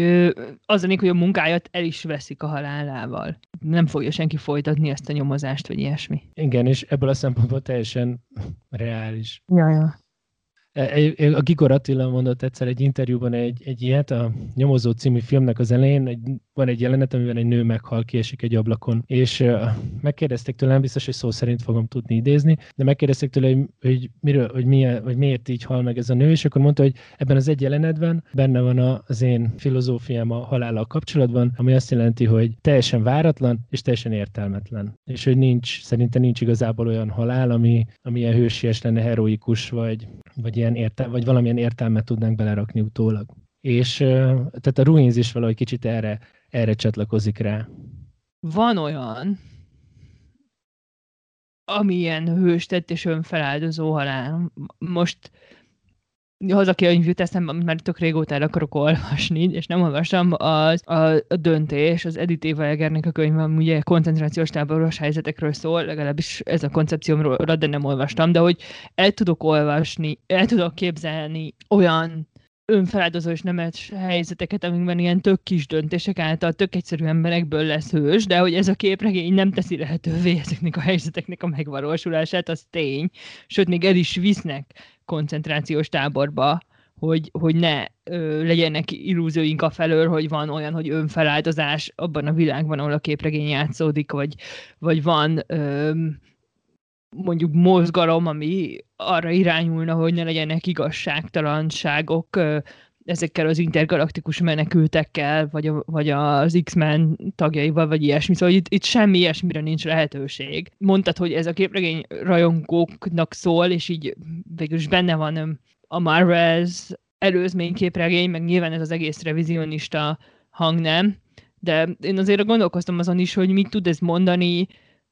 az a hogy a munkáját el is veszik a halálával. Nem fogja senki folytatni ezt a nyomozást, vagy ilyesmi. Igen, és ebből a szempontból teljesen reális. Ja, ja. A Gigor Attila mondott egyszer egy interjúban egy, egy ilyet, a Nyomozó című filmnek az elején egy, van egy jelenet, amiben egy nő meghal, kiesik egy ablakon, és uh, megkérdezték tőlem, biztos, hogy szó szerint fogom tudni idézni, de megkérdezték tőle, hogy, hogy, miről, hogy, milyen, hogy miért így hal meg ez a nő, és akkor mondta, hogy ebben az egy jelenetben benne van az én filozófiám a halállal kapcsolatban, ami azt jelenti, hogy teljesen váratlan és teljesen értelmetlen. És hogy nincs, szerintem nincs igazából olyan halál, ami, ami ilyen hősies lenne, heroikus, vagy, vagy ilyen értel, vagy valamilyen értelmet tudnánk belerakni utólag. És tehát a Ruins is valahogy kicsit erre, erre csatlakozik rá. Van olyan, amilyen hőstett és önfeláldozó halál. Most az, aki jut eszembe, amit már tök régóta el akarok olvasni, és nem olvastam, az a, a döntés, az Edith Eva Egernek a könyve, ami ugye koncentrációs táboros helyzetekről szól, legalábbis ez a koncepciómról, de nem olvastam, de hogy el tudok olvasni, el tudok képzelni olyan önfeláldozó és nemes helyzeteket, amikben ilyen tök kis döntések által tök egyszerű emberekből lesz hős, de hogy ez a képregény nem teszi lehetővé ezeknek a helyzeteknek a megvalósulását, az tény. Sőt, még el is visznek koncentrációs táborba, hogy, hogy ne ö, legyenek illúzióink a felől, hogy van olyan, hogy önfeláldozás abban a világban, ahol a képregény játszódik, vagy, vagy van ö, mondjuk mozgalom, ami arra irányulna, hogy ne legyenek igazságtalanságok ezekkel az intergalaktikus menekültekkel, vagy, a, vagy az X-Men tagjaival, vagy ilyesmi. Szóval itt, itt semmi ilyesmire nincs lehetőség. Mondtad, hogy ez a képregény rajongóknak szól, és így végül is benne van a Marvels előzmény képregény, meg nyilván ez az egész revizionista hang nem, de én azért gondolkoztam azon is, hogy mit tud ez mondani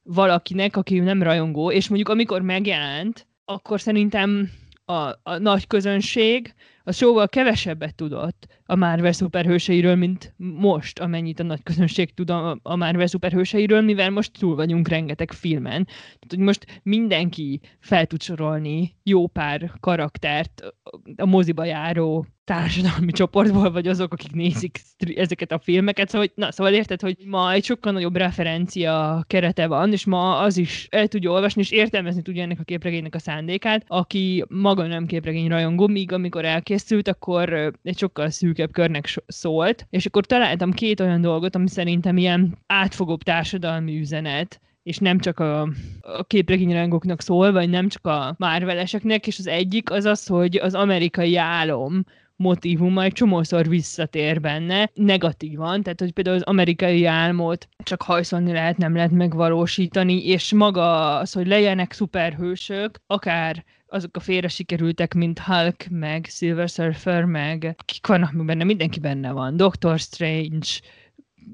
valakinek, aki nem rajongó, és mondjuk amikor megjelent, akkor szerintem a, a nagy közönség az sokkal kevesebbet tudott a Marvel szuperhőseiről, mint most, amennyit a nagy közönség tud a Marvel szuperhőseiről, mivel most túl vagyunk rengeteg filmen. Tehát, hogy most mindenki fel tud sorolni jó pár karaktert a moziba járó társadalmi csoportból, vagy azok, akik nézik ezeket a filmeket. Szóval, na, szóval érted, hogy ma egy sokkal nagyobb referencia kerete van, és ma az is el tudja olvasni, és értelmezni tudja ennek a képregénynek a szándékát, aki maga nem képregény rajongó, míg amikor elkészült, akkor egy sokkal szűkebb körnek szólt, és akkor találtam két olyan dolgot, ami szerintem ilyen átfogóbb társadalmi üzenet, és nem csak a, a képregényrangoknak szól, vagy nem csak a márveleseknek, és az egyik az az, hogy az amerikai álom motivuma egy csomószor visszatér benne, negatívan, tehát hogy például az amerikai álmot csak hajszolni lehet, nem lehet megvalósítani, és maga az, hogy legyenek szuperhősök, akár azok a félre sikerültek, mint Hulk, meg Silver Surfer, meg kik vannak még benne, mindenki benne van, Doctor Strange,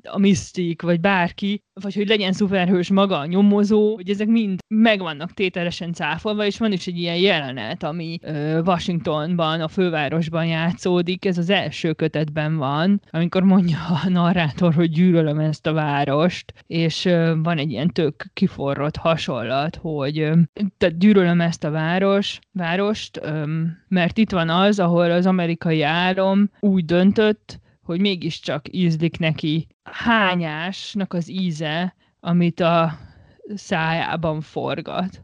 a Mystic, vagy bárki, vagy hogy legyen szuperhős maga a nyomozó, hogy ezek mind meg vannak tételesen cáfolva, és van is egy ilyen jelenet, ami ö, Washingtonban, a fővárosban játszódik, ez az első kötetben van, amikor mondja a narrátor, hogy gyűlölöm ezt a várost, és ö, van egy ilyen tök kiforrott hasonlat, hogy ö, tehát gyűlölöm ezt a város, várost, ö, mert itt van az, ahol az amerikai álom úgy döntött, hogy mégiscsak ízlik neki hányásnak az íze, amit a szájában forgat.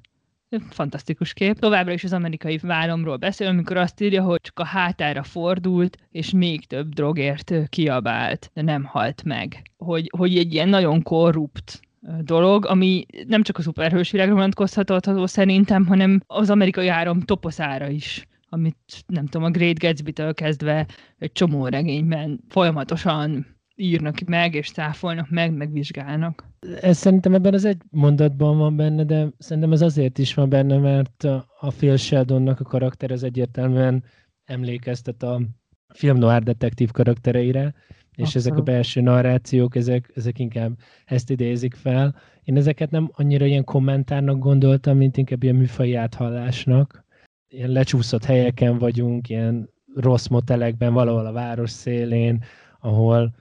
Fantasztikus kép. Továbbra is az amerikai vállomról beszél, amikor azt írja, hogy csak a hátára fordult, és még több drogért kiabált, de nem halt meg. Hogy, hogy egy ilyen nagyon korrupt dolog, ami nem csak a szuperhős világra vonatkozható szerintem, hanem az amerikai áram toposzára is amit nem tudom, a Great Gatsby-től kezdve egy csomó regényben folyamatosan írnak meg, és cáfolnak meg, megvizsgálnak. Ez szerintem ebben az egy mondatban van benne, de szerintem ez azért is van benne, mert a Phil Sheldonnak a karakter az egyértelműen emlékeztet a film noir detektív karaktereire, és Aha. ezek a belső narrációk, ezek, ezek inkább ezt idézik fel. Én ezeket nem annyira ilyen kommentárnak gondoltam, mint inkább ilyen műfai áthallásnak ilyen lecsúszott helyeken vagyunk, ilyen rossz motelekben, valahol a város szélén, ahol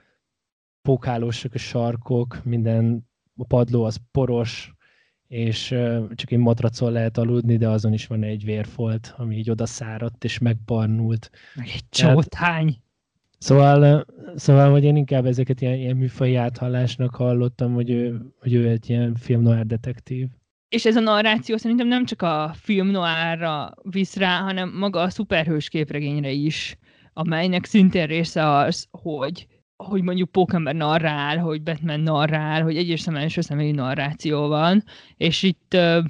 pókálósak a sarkok, minden a padló az poros, és csak egy matracon lehet aludni, de azon is van egy vérfolt, ami így odaszáradt és megbarnult. Meg egy csótány. Szóval, szóval, hogy én inkább ezeket ilyen, ilyen műfai áthallásnak hallottam, hogy ő, hogy ő egy ilyen film noir detektív és ez a narráció szerintem nem csak a film noárra visz rá, hanem maga a szuperhős képregényre is, amelynek szintén része az, hogy hogy mondjuk Pókember narrál, hogy Batman narrál, hogy egyes szem első személyi narráció van, és itt, uh,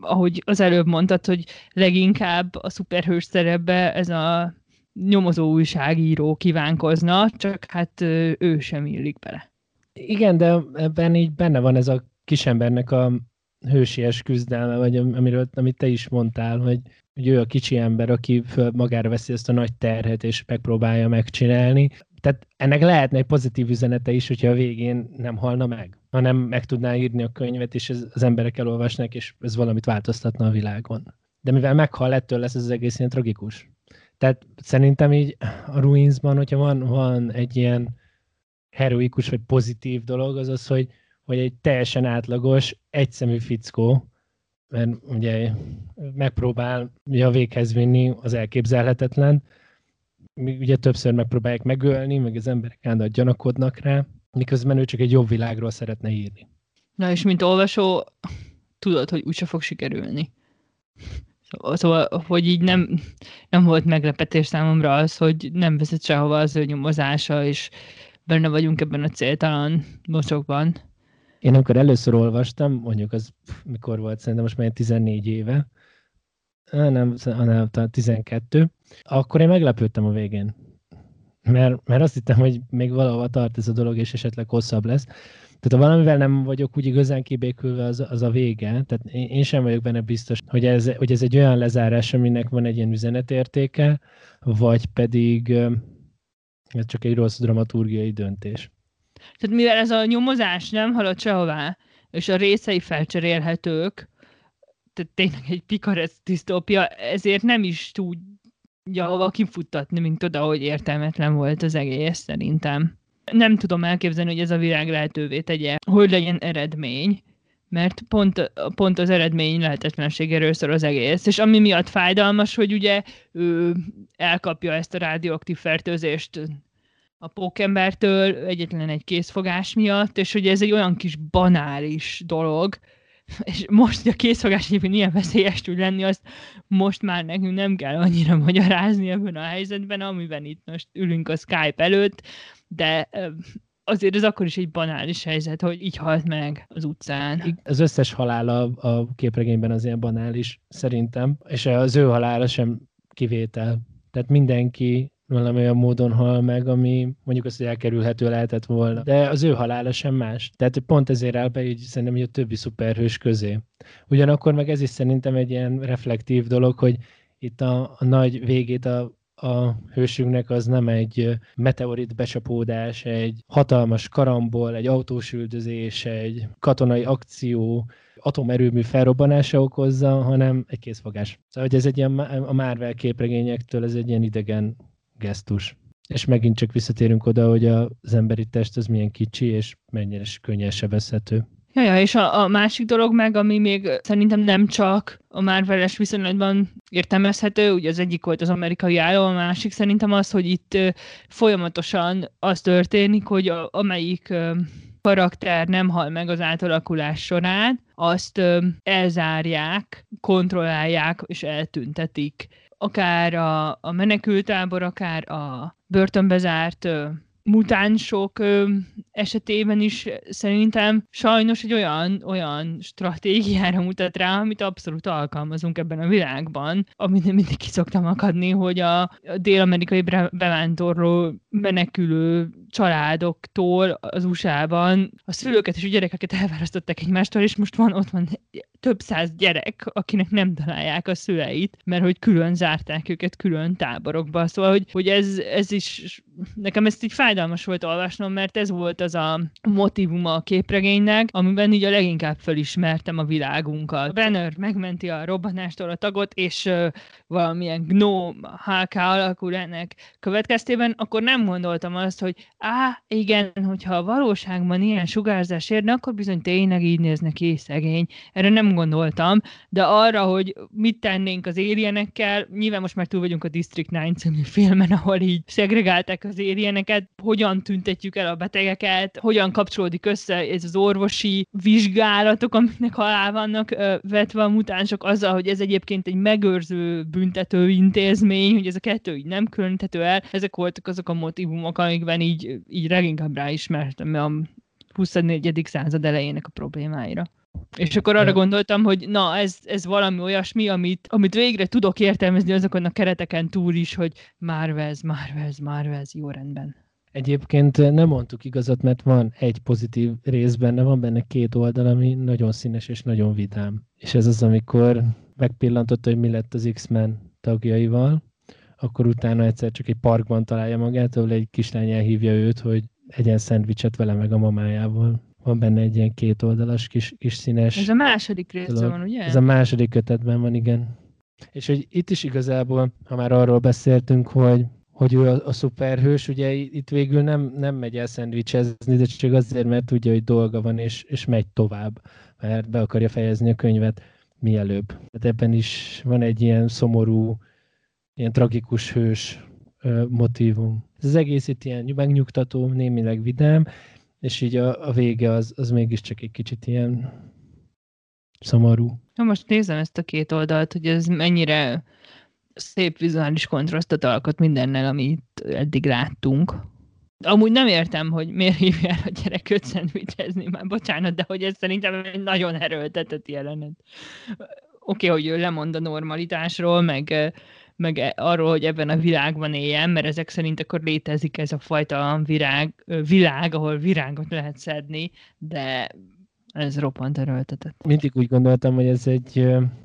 ahogy az előbb mondtad, hogy leginkább a szuperhős szerepbe ez a nyomozó újságíró kívánkozna, csak hát ő sem illik bele. Igen, de ebben így benne van ez a kisembernek a hősies küzdelme, vagy amiről, amit te is mondtál, hogy, hogy ő a kicsi ember, aki föl magára veszi ezt a nagy terhet, és megpróbálja megcsinálni. Tehát ennek lehetne egy pozitív üzenete is, hogyha a végén nem halna meg, hanem meg tudná írni a könyvet, és ez, az emberek elolvasnak, és ez valamit változtatna a világon. De mivel meghal, ettől lesz ez az egész ilyen tragikus. Tehát szerintem így a Ruinsban, hogyha van, van egy ilyen heroikus vagy pozitív dolog, az az, hogy hogy egy teljesen átlagos, egyszemű fickó, mert ugye megpróbál ugye a véghez vinni az elképzelhetetlen, ugye többször megpróbálják megölni, meg az emberek állandóan gyanakodnak rá, miközben ő csak egy jobb világról szeretne írni. Na és mint olvasó, tudod, hogy úgyse fog sikerülni. Szóval, szóval, hogy így nem, nem volt meglepetés számomra az, hogy nem vezet sehova az ő nyomozása, és benne vagyunk ebben a céltalan mocsokban. Én amikor először olvastam, mondjuk az mikor volt, szerintem most már 14 éve, nem, hanem 12, akkor én meglepődtem a végén. Mert, mert azt hittem, hogy még valahova tart ez a dolog, és esetleg hosszabb lesz. Tehát ha valamivel nem vagyok úgy igazán kibékülve, az, az a vége. Tehát én, én sem vagyok benne biztos, hogy ez, hogy ez egy olyan lezárás, aminek van egy ilyen üzenetértéke, vagy pedig ez csak egy rossz dramaturgiai döntés. Tehát mivel ez a nyomozás nem halad sehová, és a részei felcserélhetők, tehát tényleg egy pikaresz disztópia, ezért nem is tud ja, hova kifuttatni, mint oda, hogy értelmetlen volt az egész szerintem. Nem tudom elképzelni, hogy ez a világ lehetővé tegye, hogy legyen eredmény, mert pont, pont az eredmény lehetetlenségéről szól az egész. És ami miatt fájdalmas, hogy ugye ő elkapja ezt a rádióaktív fertőzést a pókembertől egyetlen egy készfogás miatt, és hogy ez egy olyan kis banális dolog, és most, hogy a készfogás egyébként ilyen veszélyes tud lenni, azt most már nekünk nem kell annyira magyarázni ebben a helyzetben, amiben itt most ülünk a Skype előtt, de azért ez akkor is egy banális helyzet, hogy így halt meg az utcán. Az összes halála a képregényben az ilyen banális, szerintem, és az ő halála sem kivétel. Tehát mindenki valami olyan módon hal meg, ami mondjuk azt, hogy elkerülhető lehetett volna. De az ő halála sem más. Tehát pont ezért áll be így szerintem hogy a többi szuperhős közé. Ugyanakkor meg ez is szerintem egy ilyen reflektív dolog, hogy itt a, a nagy végét a a hősünknek az nem egy meteorit becsapódás, egy hatalmas karambol, egy autós üldözés, egy katonai akció, atomerőmű felrobbanása okozza, hanem egy készfogás. Szóval hogy ez egy ilyen a Marvel képregényektől ez egy ilyen idegen gesztus. És megint csak visszatérünk oda, hogy az emberi test az milyen kicsi, és mennyire könnyen sebezhető. Ja, ja, és a, a másik dolog meg, ami még szerintem nem csak a Marvel-es viszonylatban értelmezhető, ugye az egyik volt az amerikai álló, a másik szerintem az, hogy itt folyamatosan az történik, hogy a, amelyik karakter nem hal meg az átalakulás során, azt elzárják, kontrollálják és eltüntetik. Akár a, a menekültábor, akár a börtönbe zárt mutánsok ö, esetében is szerintem sajnos egy olyan, olyan stratégiára mutat rá, amit abszolút alkalmazunk ebben a világban, amit mindig ki szoktam akadni, hogy a, a dél-amerikai bevándorló menekülő családoktól az USA-ban a szülőket és a gyerekeket elválasztották egymástól, és most van ott van több száz gyerek, akinek nem találják a szüleit, mert hogy külön zárták őket külön táborokba. Szóval, hogy, hogy ez, ez is, nekem ezt így fájdalmas volt olvasnom, mert ez volt az a motivuma a képregénynek, amiben így a leginkább felismertem a világunkat. Banner megmenti a robbanástól a tagot, és uh, valamilyen gnóm HK alakul ennek következtében, akkor nem gondoltam azt, hogy á, igen, hogyha a valóságban ilyen sugárzás érne, akkor bizony tényleg így néznek ki szegény. Erre nem gondoltam, de arra, hogy mit tennénk az érjenekkel, nyilván most már túl vagyunk a District 9 című filmen, ahol így szegregálták az érjeneket, hogyan tüntetjük el a betegeket, hogyan kapcsolódik össze ez az orvosi vizsgálatok, amiknek alá vannak vetve a mutánsok azzal, hogy ez egyébként egy megőrző büntető intézmény, hogy ez a kettő így nem különíthető el. Ezek voltak azok a motivumok, amikben így, így leginkább ráismertem a 24. század elejének a problémáira. És akkor arra gondoltam, hogy na, ez, ez valami olyasmi, amit, amit végre tudok értelmezni azokon a kereteken túl is, hogy Marvez, Marvez, Marvez, jó rendben. Egyébként nem mondtuk igazat, mert van egy pozitív rész benne, van benne két oldal, ami nagyon színes és nagyon vidám. És ez az, amikor megpillantotta, hogy mi lett az X-Men tagjaival, akkor utána egyszer csak egy parkban találja magát, ahol egy kislány elhívja őt, hogy egyen szendvicset vele meg a mamájával. Van benne egy ilyen kétoldalas kis, kis színes... Ez a második részben van, ugye? Ez a második kötetben van, igen. És hogy itt is igazából, ha már arról beszéltünk, hogy hogy ő a, a szuperhős, ugye itt végül nem, nem megy el szendvicsezni, de csak azért, mert tudja, hogy dolga van, és, és megy tovább, mert be akarja fejezni a könyvet mielőbb. Tehát ebben is van egy ilyen szomorú, ilyen tragikus hős ö, motivum. Ez az egész itt ilyen megnyugtató, némileg vidám, és így a, a vége az, az mégiscsak egy kicsit ilyen szomorú. Na most nézem ezt a két oldalt, hogy ez mennyire szép vizuális kontrasztot alkot mindennel, amit eddig láttunk. Amúgy nem értem, hogy miért hívja el a gyerek őt szendvicsezni, már bocsánat, de hogy ez szerintem egy nagyon erőltetett jelenet. Oké, okay, hogy ő lemond a normalitásról, meg, meg arról, hogy ebben a világban éljen, mert ezek szerint akkor létezik ez a fajta virág, világ, ahol virágot lehet szedni, de ez roppant erőltetett. Mindig úgy gondoltam, hogy ez egy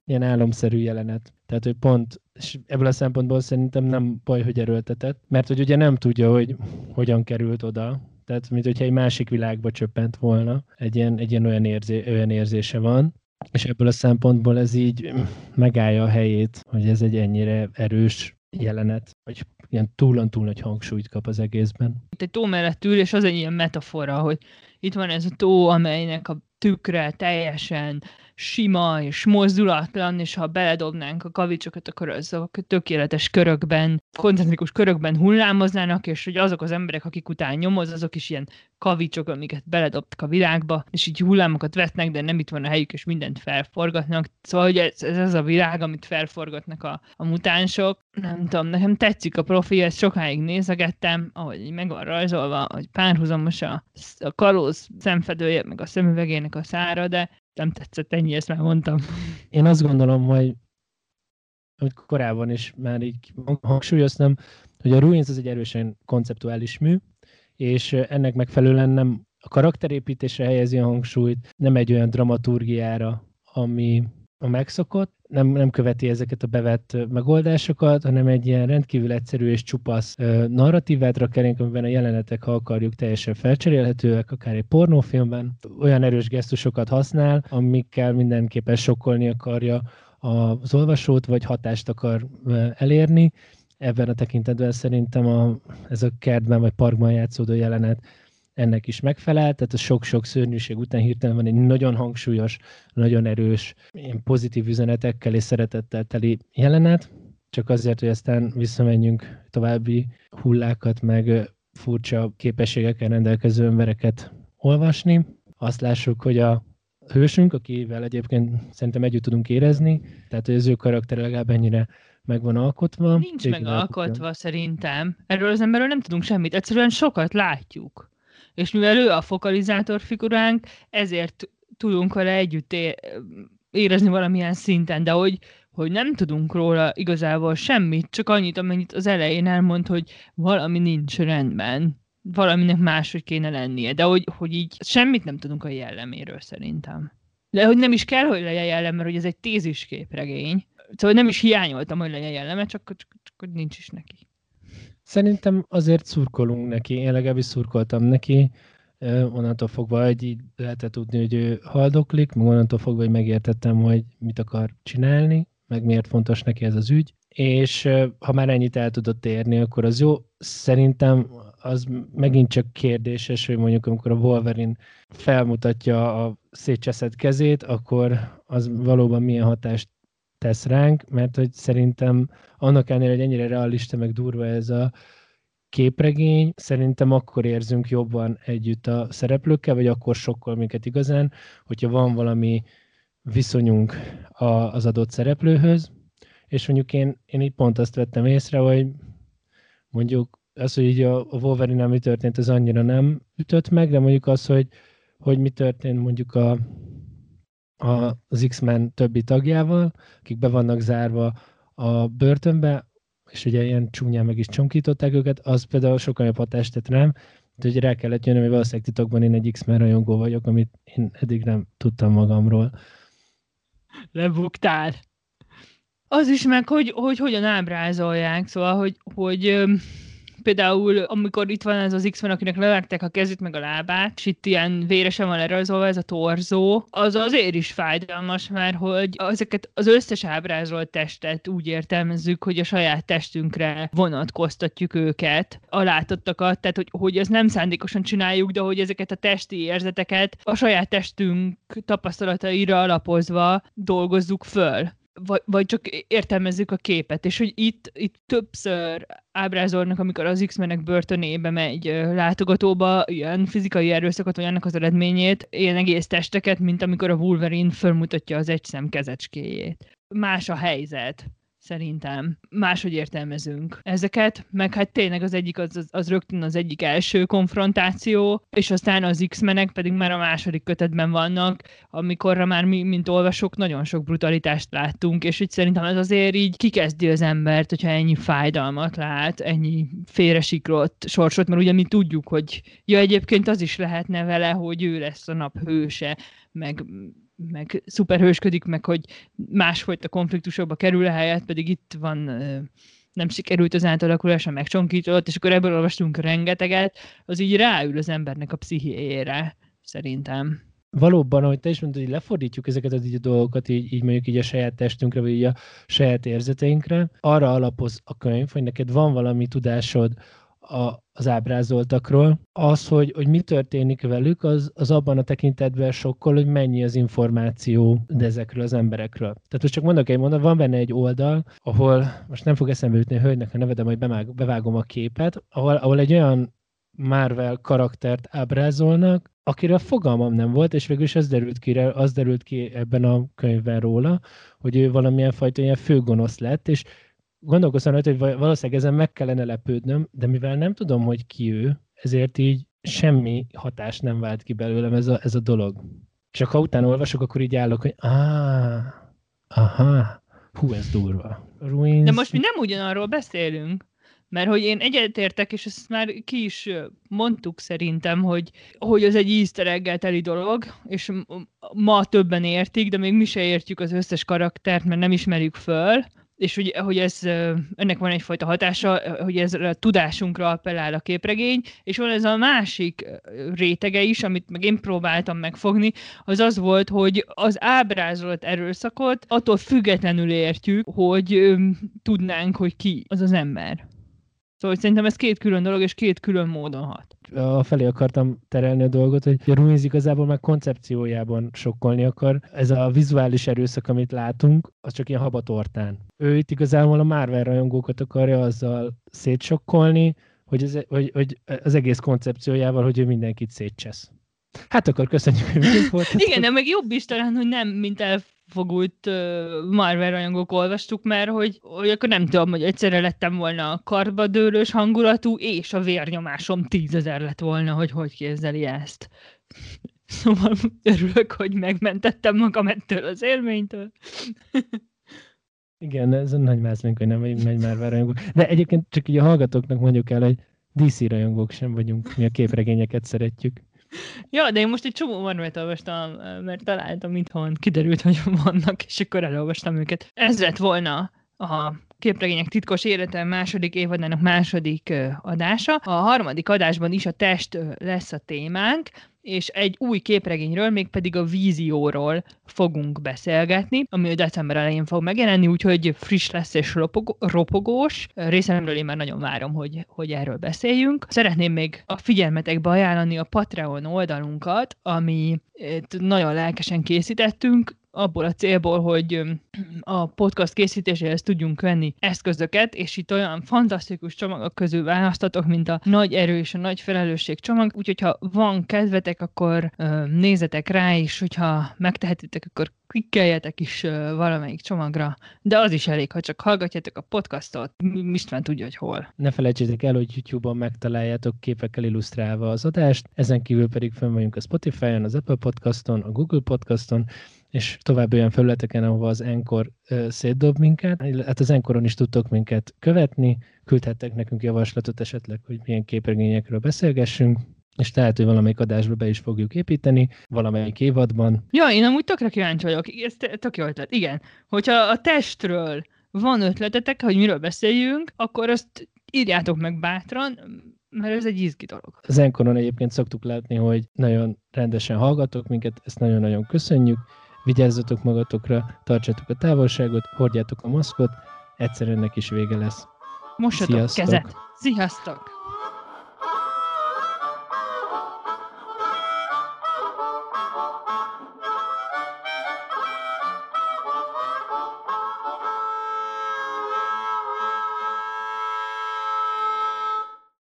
ilyen álomszerű jelenet. Tehát, hogy pont, és ebből a szempontból szerintem nem baj, hogy erőltetett, mert hogy ugye nem tudja, hogy hogyan került oda, tehát, mint hogyha egy másik világba csöppent volna, egy ilyen, egy ilyen olyan, érzé, olyan érzése van, és ebből a szempontból ez így megállja a helyét, hogy ez egy ennyire erős jelenet, vagy ilyen túl-túl nagy hangsúlyt kap az egészben. Itt egy tó mellett ül, és az egy ilyen metafora, hogy itt van ez a tó, amelynek a tükre teljesen sima és mozdulatlan, és ha beledobnánk a kavicsokat, akkor azok tökéletes körökben, koncentrikus körökben hullámoznának, és hogy azok az emberek, akik után nyomoz, azok is ilyen kavicsok, amiket beledobtak a világba, és így hullámokat vetnek, de nem itt van a helyük, és mindent felforgatnak. Szóval, hogy ez, ez az a világ, amit felforgatnak a, a mutánsok. Nem tudom, nekem tetszik a profi, ezt sokáig nézegettem, ahogy így meg van rajzolva, hogy párhuzamos a, a kalóz szemfedője, meg a szemüvegének a szára, de nem tetszett ennyi, ezt már mondtam. Én azt gondolom, hogy, hogy korábban is már így hangsúlyoztam, hogy a Ruins az egy erősen konceptuális mű, és ennek megfelelően nem a karakterépítésre helyezi a hangsúlyt, nem egy olyan dramaturgiára, ami a megszokott, nem, nem követi ezeket a bevett megoldásokat, hanem egy ilyen rendkívül egyszerű és csupasz narratívát rak elénk, amiben a jelenetek, ha akarjuk, teljesen felcserélhetőek, akár egy pornófilmben. Olyan erős gesztusokat használ, amikkel mindenképpen sokkolni akarja az olvasót, vagy hatást akar elérni. Ebben a tekintetben szerintem a, ez a kertben vagy parkban játszódó jelenet ennek is megfelel, tehát a sok-sok szörnyűség után hirtelen van egy nagyon hangsúlyos, nagyon erős, ilyen pozitív üzenetekkel és szeretettel teli jelenet, csak azért, hogy aztán visszamenjünk további hullákat, meg furcsa képességekkel rendelkező embereket olvasni. Azt lássuk, hogy a hősünk, akivel egyébként szerintem együtt tudunk érezni, tehát hogy az ő karakter legalább ennyire meg van alkotva. Nincs meg alkotva szerintem. Erről az emberről nem tudunk semmit. Egyszerűen sokat látjuk. És mivel ő a fokalizátor figuránk, ezért tudunk vele együtt érezni valamilyen szinten, de hogy, hogy nem tudunk róla igazából semmit, csak annyit, amennyit az elején elmond, hogy valami nincs rendben, valaminek máshogy kéne lennie, de hogy, hogy így semmit nem tudunk a jelleméről szerintem. De hogy nem is kell, hogy legyen jellem, mert hogy ez egy tézisképregény. Szóval nem is hiányoltam, hogy legyen jelleme, csak, csak, csak hogy nincs is neki. Szerintem azért szurkolunk neki, én legalábbis szurkoltam neki, onnantól fogva, hogy így lehetett tudni, hogy ő haldoklik, meg onnantól fogva, hogy megértettem, hogy mit akar csinálni, meg miért fontos neki ez az ügy, és ha már ennyit el tudott érni, akkor az jó. Szerintem az megint csak kérdéses, hogy mondjuk amikor a Wolverine felmutatja a szétcseszett kezét, akkor az valóban milyen hatást tesz ránk, mert hogy szerintem annak ellenére, hogy ennyire realista, meg durva ez a képregény, szerintem akkor érzünk jobban együtt a szereplőkkel, vagy akkor sokkal minket igazán, hogyha van valami viszonyunk a, az adott szereplőhöz, és mondjuk én, én így pont azt vettem észre, hogy mondjuk az, hogy így a, a Wolverine mi történt, az annyira nem ütött meg, de mondjuk az, hogy, hogy mi történt mondjuk a, az X-Men többi tagjával, akik be vannak zárva a börtönbe, és ugye ilyen csúnyán meg is csonkították őket, az például sokkal jobb hatást tett rám, hogy rá kellett jönnöm, hogy valószínűleg titokban én egy X-Men rajongó vagyok, amit én eddig nem tudtam magamról. Lebuktál. Az is meg, hogy, hogy hogyan ábrázolják, szóval, hogy, hogy például, amikor itt van ez az X-Men, akinek levertek a kezét meg a lábát, és itt ilyen véresen van lerajzolva ez a torzó, az azért is fájdalmas, mert hogy ezeket az összes ábrázolt testet úgy értelmezzük, hogy a saját testünkre vonatkoztatjuk őket, a látottakat, tehát hogy, hogy ezt nem szándékosan csináljuk, de hogy ezeket a testi érzeteket a saját testünk tapasztalataira alapozva dolgozzuk föl vagy, vagy csak értelmezzük a képet, és hogy itt, itt többször ábrázolnak, amikor az X-menek börtönébe megy látogatóba, ilyen fizikai erőszakot, vagy annak az eredményét, ilyen egész testeket, mint amikor a Wolverine fölmutatja az egy szem kezecskéjét. Más a helyzet szerintem. Máshogy értelmezünk ezeket, meg hát tényleg az egyik az, az, az rögtön az egyik első konfrontáció, és aztán az X-menek pedig már a második kötetben vannak, amikorra már mi, mint olvasók, nagyon sok brutalitást láttunk, és úgy szerintem ez azért így kikezdi az embert, hogyha ennyi fájdalmat lát, ennyi félresiklott sorsot, mert ugye mi tudjuk, hogy ja, egyébként az is lehetne vele, hogy ő lesz a nap hőse, meg meg szuperhősködik, meg hogy másfajta konfliktusokba kerül, helyett pedig itt van nem sikerült az átalakulása, megcsonkított, és akkor ebből olvastunk rengeteget, az így ráül az embernek a pszichéjére, szerintem. valóban, ahogy te is mondtad, hogy lefordítjuk ezeket a dolgokat, így, így mondjuk így a saját testünkre, vagy így a saját érzeteinkre, arra alapoz a könyv, hogy neked van valami tudásod a, az ábrázoltakról. Az, hogy, hogy mi történik velük, az, az abban a tekintetben sokkal, hogy mennyi az információ ezekről az emberekről. Tehát most csak mondok egy mondat, van benne egy oldal, ahol, most nem fog eszembe jutni a hölgynek a neve, de majd bevágom a képet, ahol, ahol egy olyan Marvel karaktert ábrázolnak, akiről fogalmam nem volt, és végül is az derült ki, az derült ki ebben a könyvben róla, hogy ő valamilyen fajta ilyen főgonosz lett, és gondolkoztam rajta, hogy valószínűleg ezen meg kellene lepődnöm, de mivel nem tudom, hogy ki ő, ezért így semmi hatás nem vált ki belőlem ez a, ez a dolog. Csak ha utána olvasok, akkor így állok, hogy áh, aha, hú, ez durva. Ruins... De most mi nem ugyanarról beszélünk. Mert hogy én egyetértek, és ezt már ki is mondtuk szerintem, hogy, hogy az egy easter teli dolog, és ma többen értik, de még mi se értjük az összes karaktert, mert nem ismerjük föl, és hogy, hogy ez, ennek van egyfajta hatása, hogy ez a tudásunkra appellál a képregény, és van ez a másik rétege is, amit meg én próbáltam megfogni, az az volt, hogy az ábrázolt erőszakot attól függetlenül értjük, hogy tudnánk, hogy ki az az ember. Szóval szerintem ez két külön dolog, és két külön módon hat. A felé akartam terelni a dolgot, hogy a Ruiz igazából meg koncepciójában sokkolni akar. Ez a vizuális erőszak, amit látunk, az csak ilyen habatortán. Ő itt igazából a Marvel rajongókat akarja azzal szétsokkolni, hogy, ez, hogy, hogy az egész koncepciójával, hogy ő mindenkit szétcsesz. Hát akkor köszönjük, hogy volt. Igen, de meg jobb is talán, hogy nem, mint el fogult uh, Marvel rajongók olvastuk, mert hogy, hogy akkor nem tudom, hogy egyszerre lettem volna a karbadőrös hangulatú, és a vérnyomásom tízezer lett volna, hogy hogy képzeli ezt. Szóval örülök, hogy megmentettem magam ettől az élménytől. Igen, ez a nagy mászlink, hogy nem vagyunk nagy Marvel rajongók. De egyébként csak így a hallgatóknak mondjuk el, hogy DC rajongók sem vagyunk, mi a képregényeket szeretjük. Ja, de én most egy csomó Marvel-t olvastam, mert találtam itthon, kiderült, hogy vannak, és akkor elolvastam őket. Ez lett volna a képregények titkos élete második évadának második adása. A harmadik adásban is a test lesz a témánk, és egy új képregényről, mégpedig a vízióról fogunk beszélgetni, ami december elején fog megjelenni, úgyhogy friss lesz és ropogós. Részemről én már nagyon várom, hogy, hogy erről beszéljünk. Szeretném még a figyelmetekbe ajánlani a Patreon oldalunkat, ami nagyon lelkesen készítettünk, abból a célból, hogy a podcast készítéséhez tudjunk venni eszközöket, és itt olyan fantasztikus csomagok közül választatok, mint a nagy erő és a nagy felelősség csomag, úgyhogy ha van kedvetek, akkor nézzetek rá, és hogyha megtehetitek, akkor klikkeljetek is valamelyik csomagra, de az is elég, ha csak hallgatjátok a podcastot, István tudja, hogy hol. Ne felejtsétek el, hogy YouTube-on megtaláljátok képekkel illusztrálva az adást, ezen kívül pedig fönn vagyunk a Spotify-on, az Apple Podcaston, a Google Podcaston, és tovább olyan felületeken, ahova az Enkor szétdob minket. Hát az Enkoron is tudtok minket követni, küldhettek nekünk javaslatot esetleg, hogy milyen képregényekről beszélgessünk, és lehet, hogy valamelyik adásba be is fogjuk építeni, valamelyik évadban. Ja, én amúgy tökre kíváncsi vagyok, ez tök jó ötlet. Igen, hogyha a testről van ötletetek, hogy miről beszéljünk, akkor azt írjátok meg bátran, mert ez egy izgi dolog. Az Enkoron egyébként szoktuk látni, hogy nagyon rendesen hallgatok minket, ezt nagyon-nagyon köszönjük, Vigyázzatok magatokra, tartsatok a távolságot, hordjátok a maszkot, egyszer ennek is vége lesz. Mosatok Sziasztok. kezet. Sziasztok!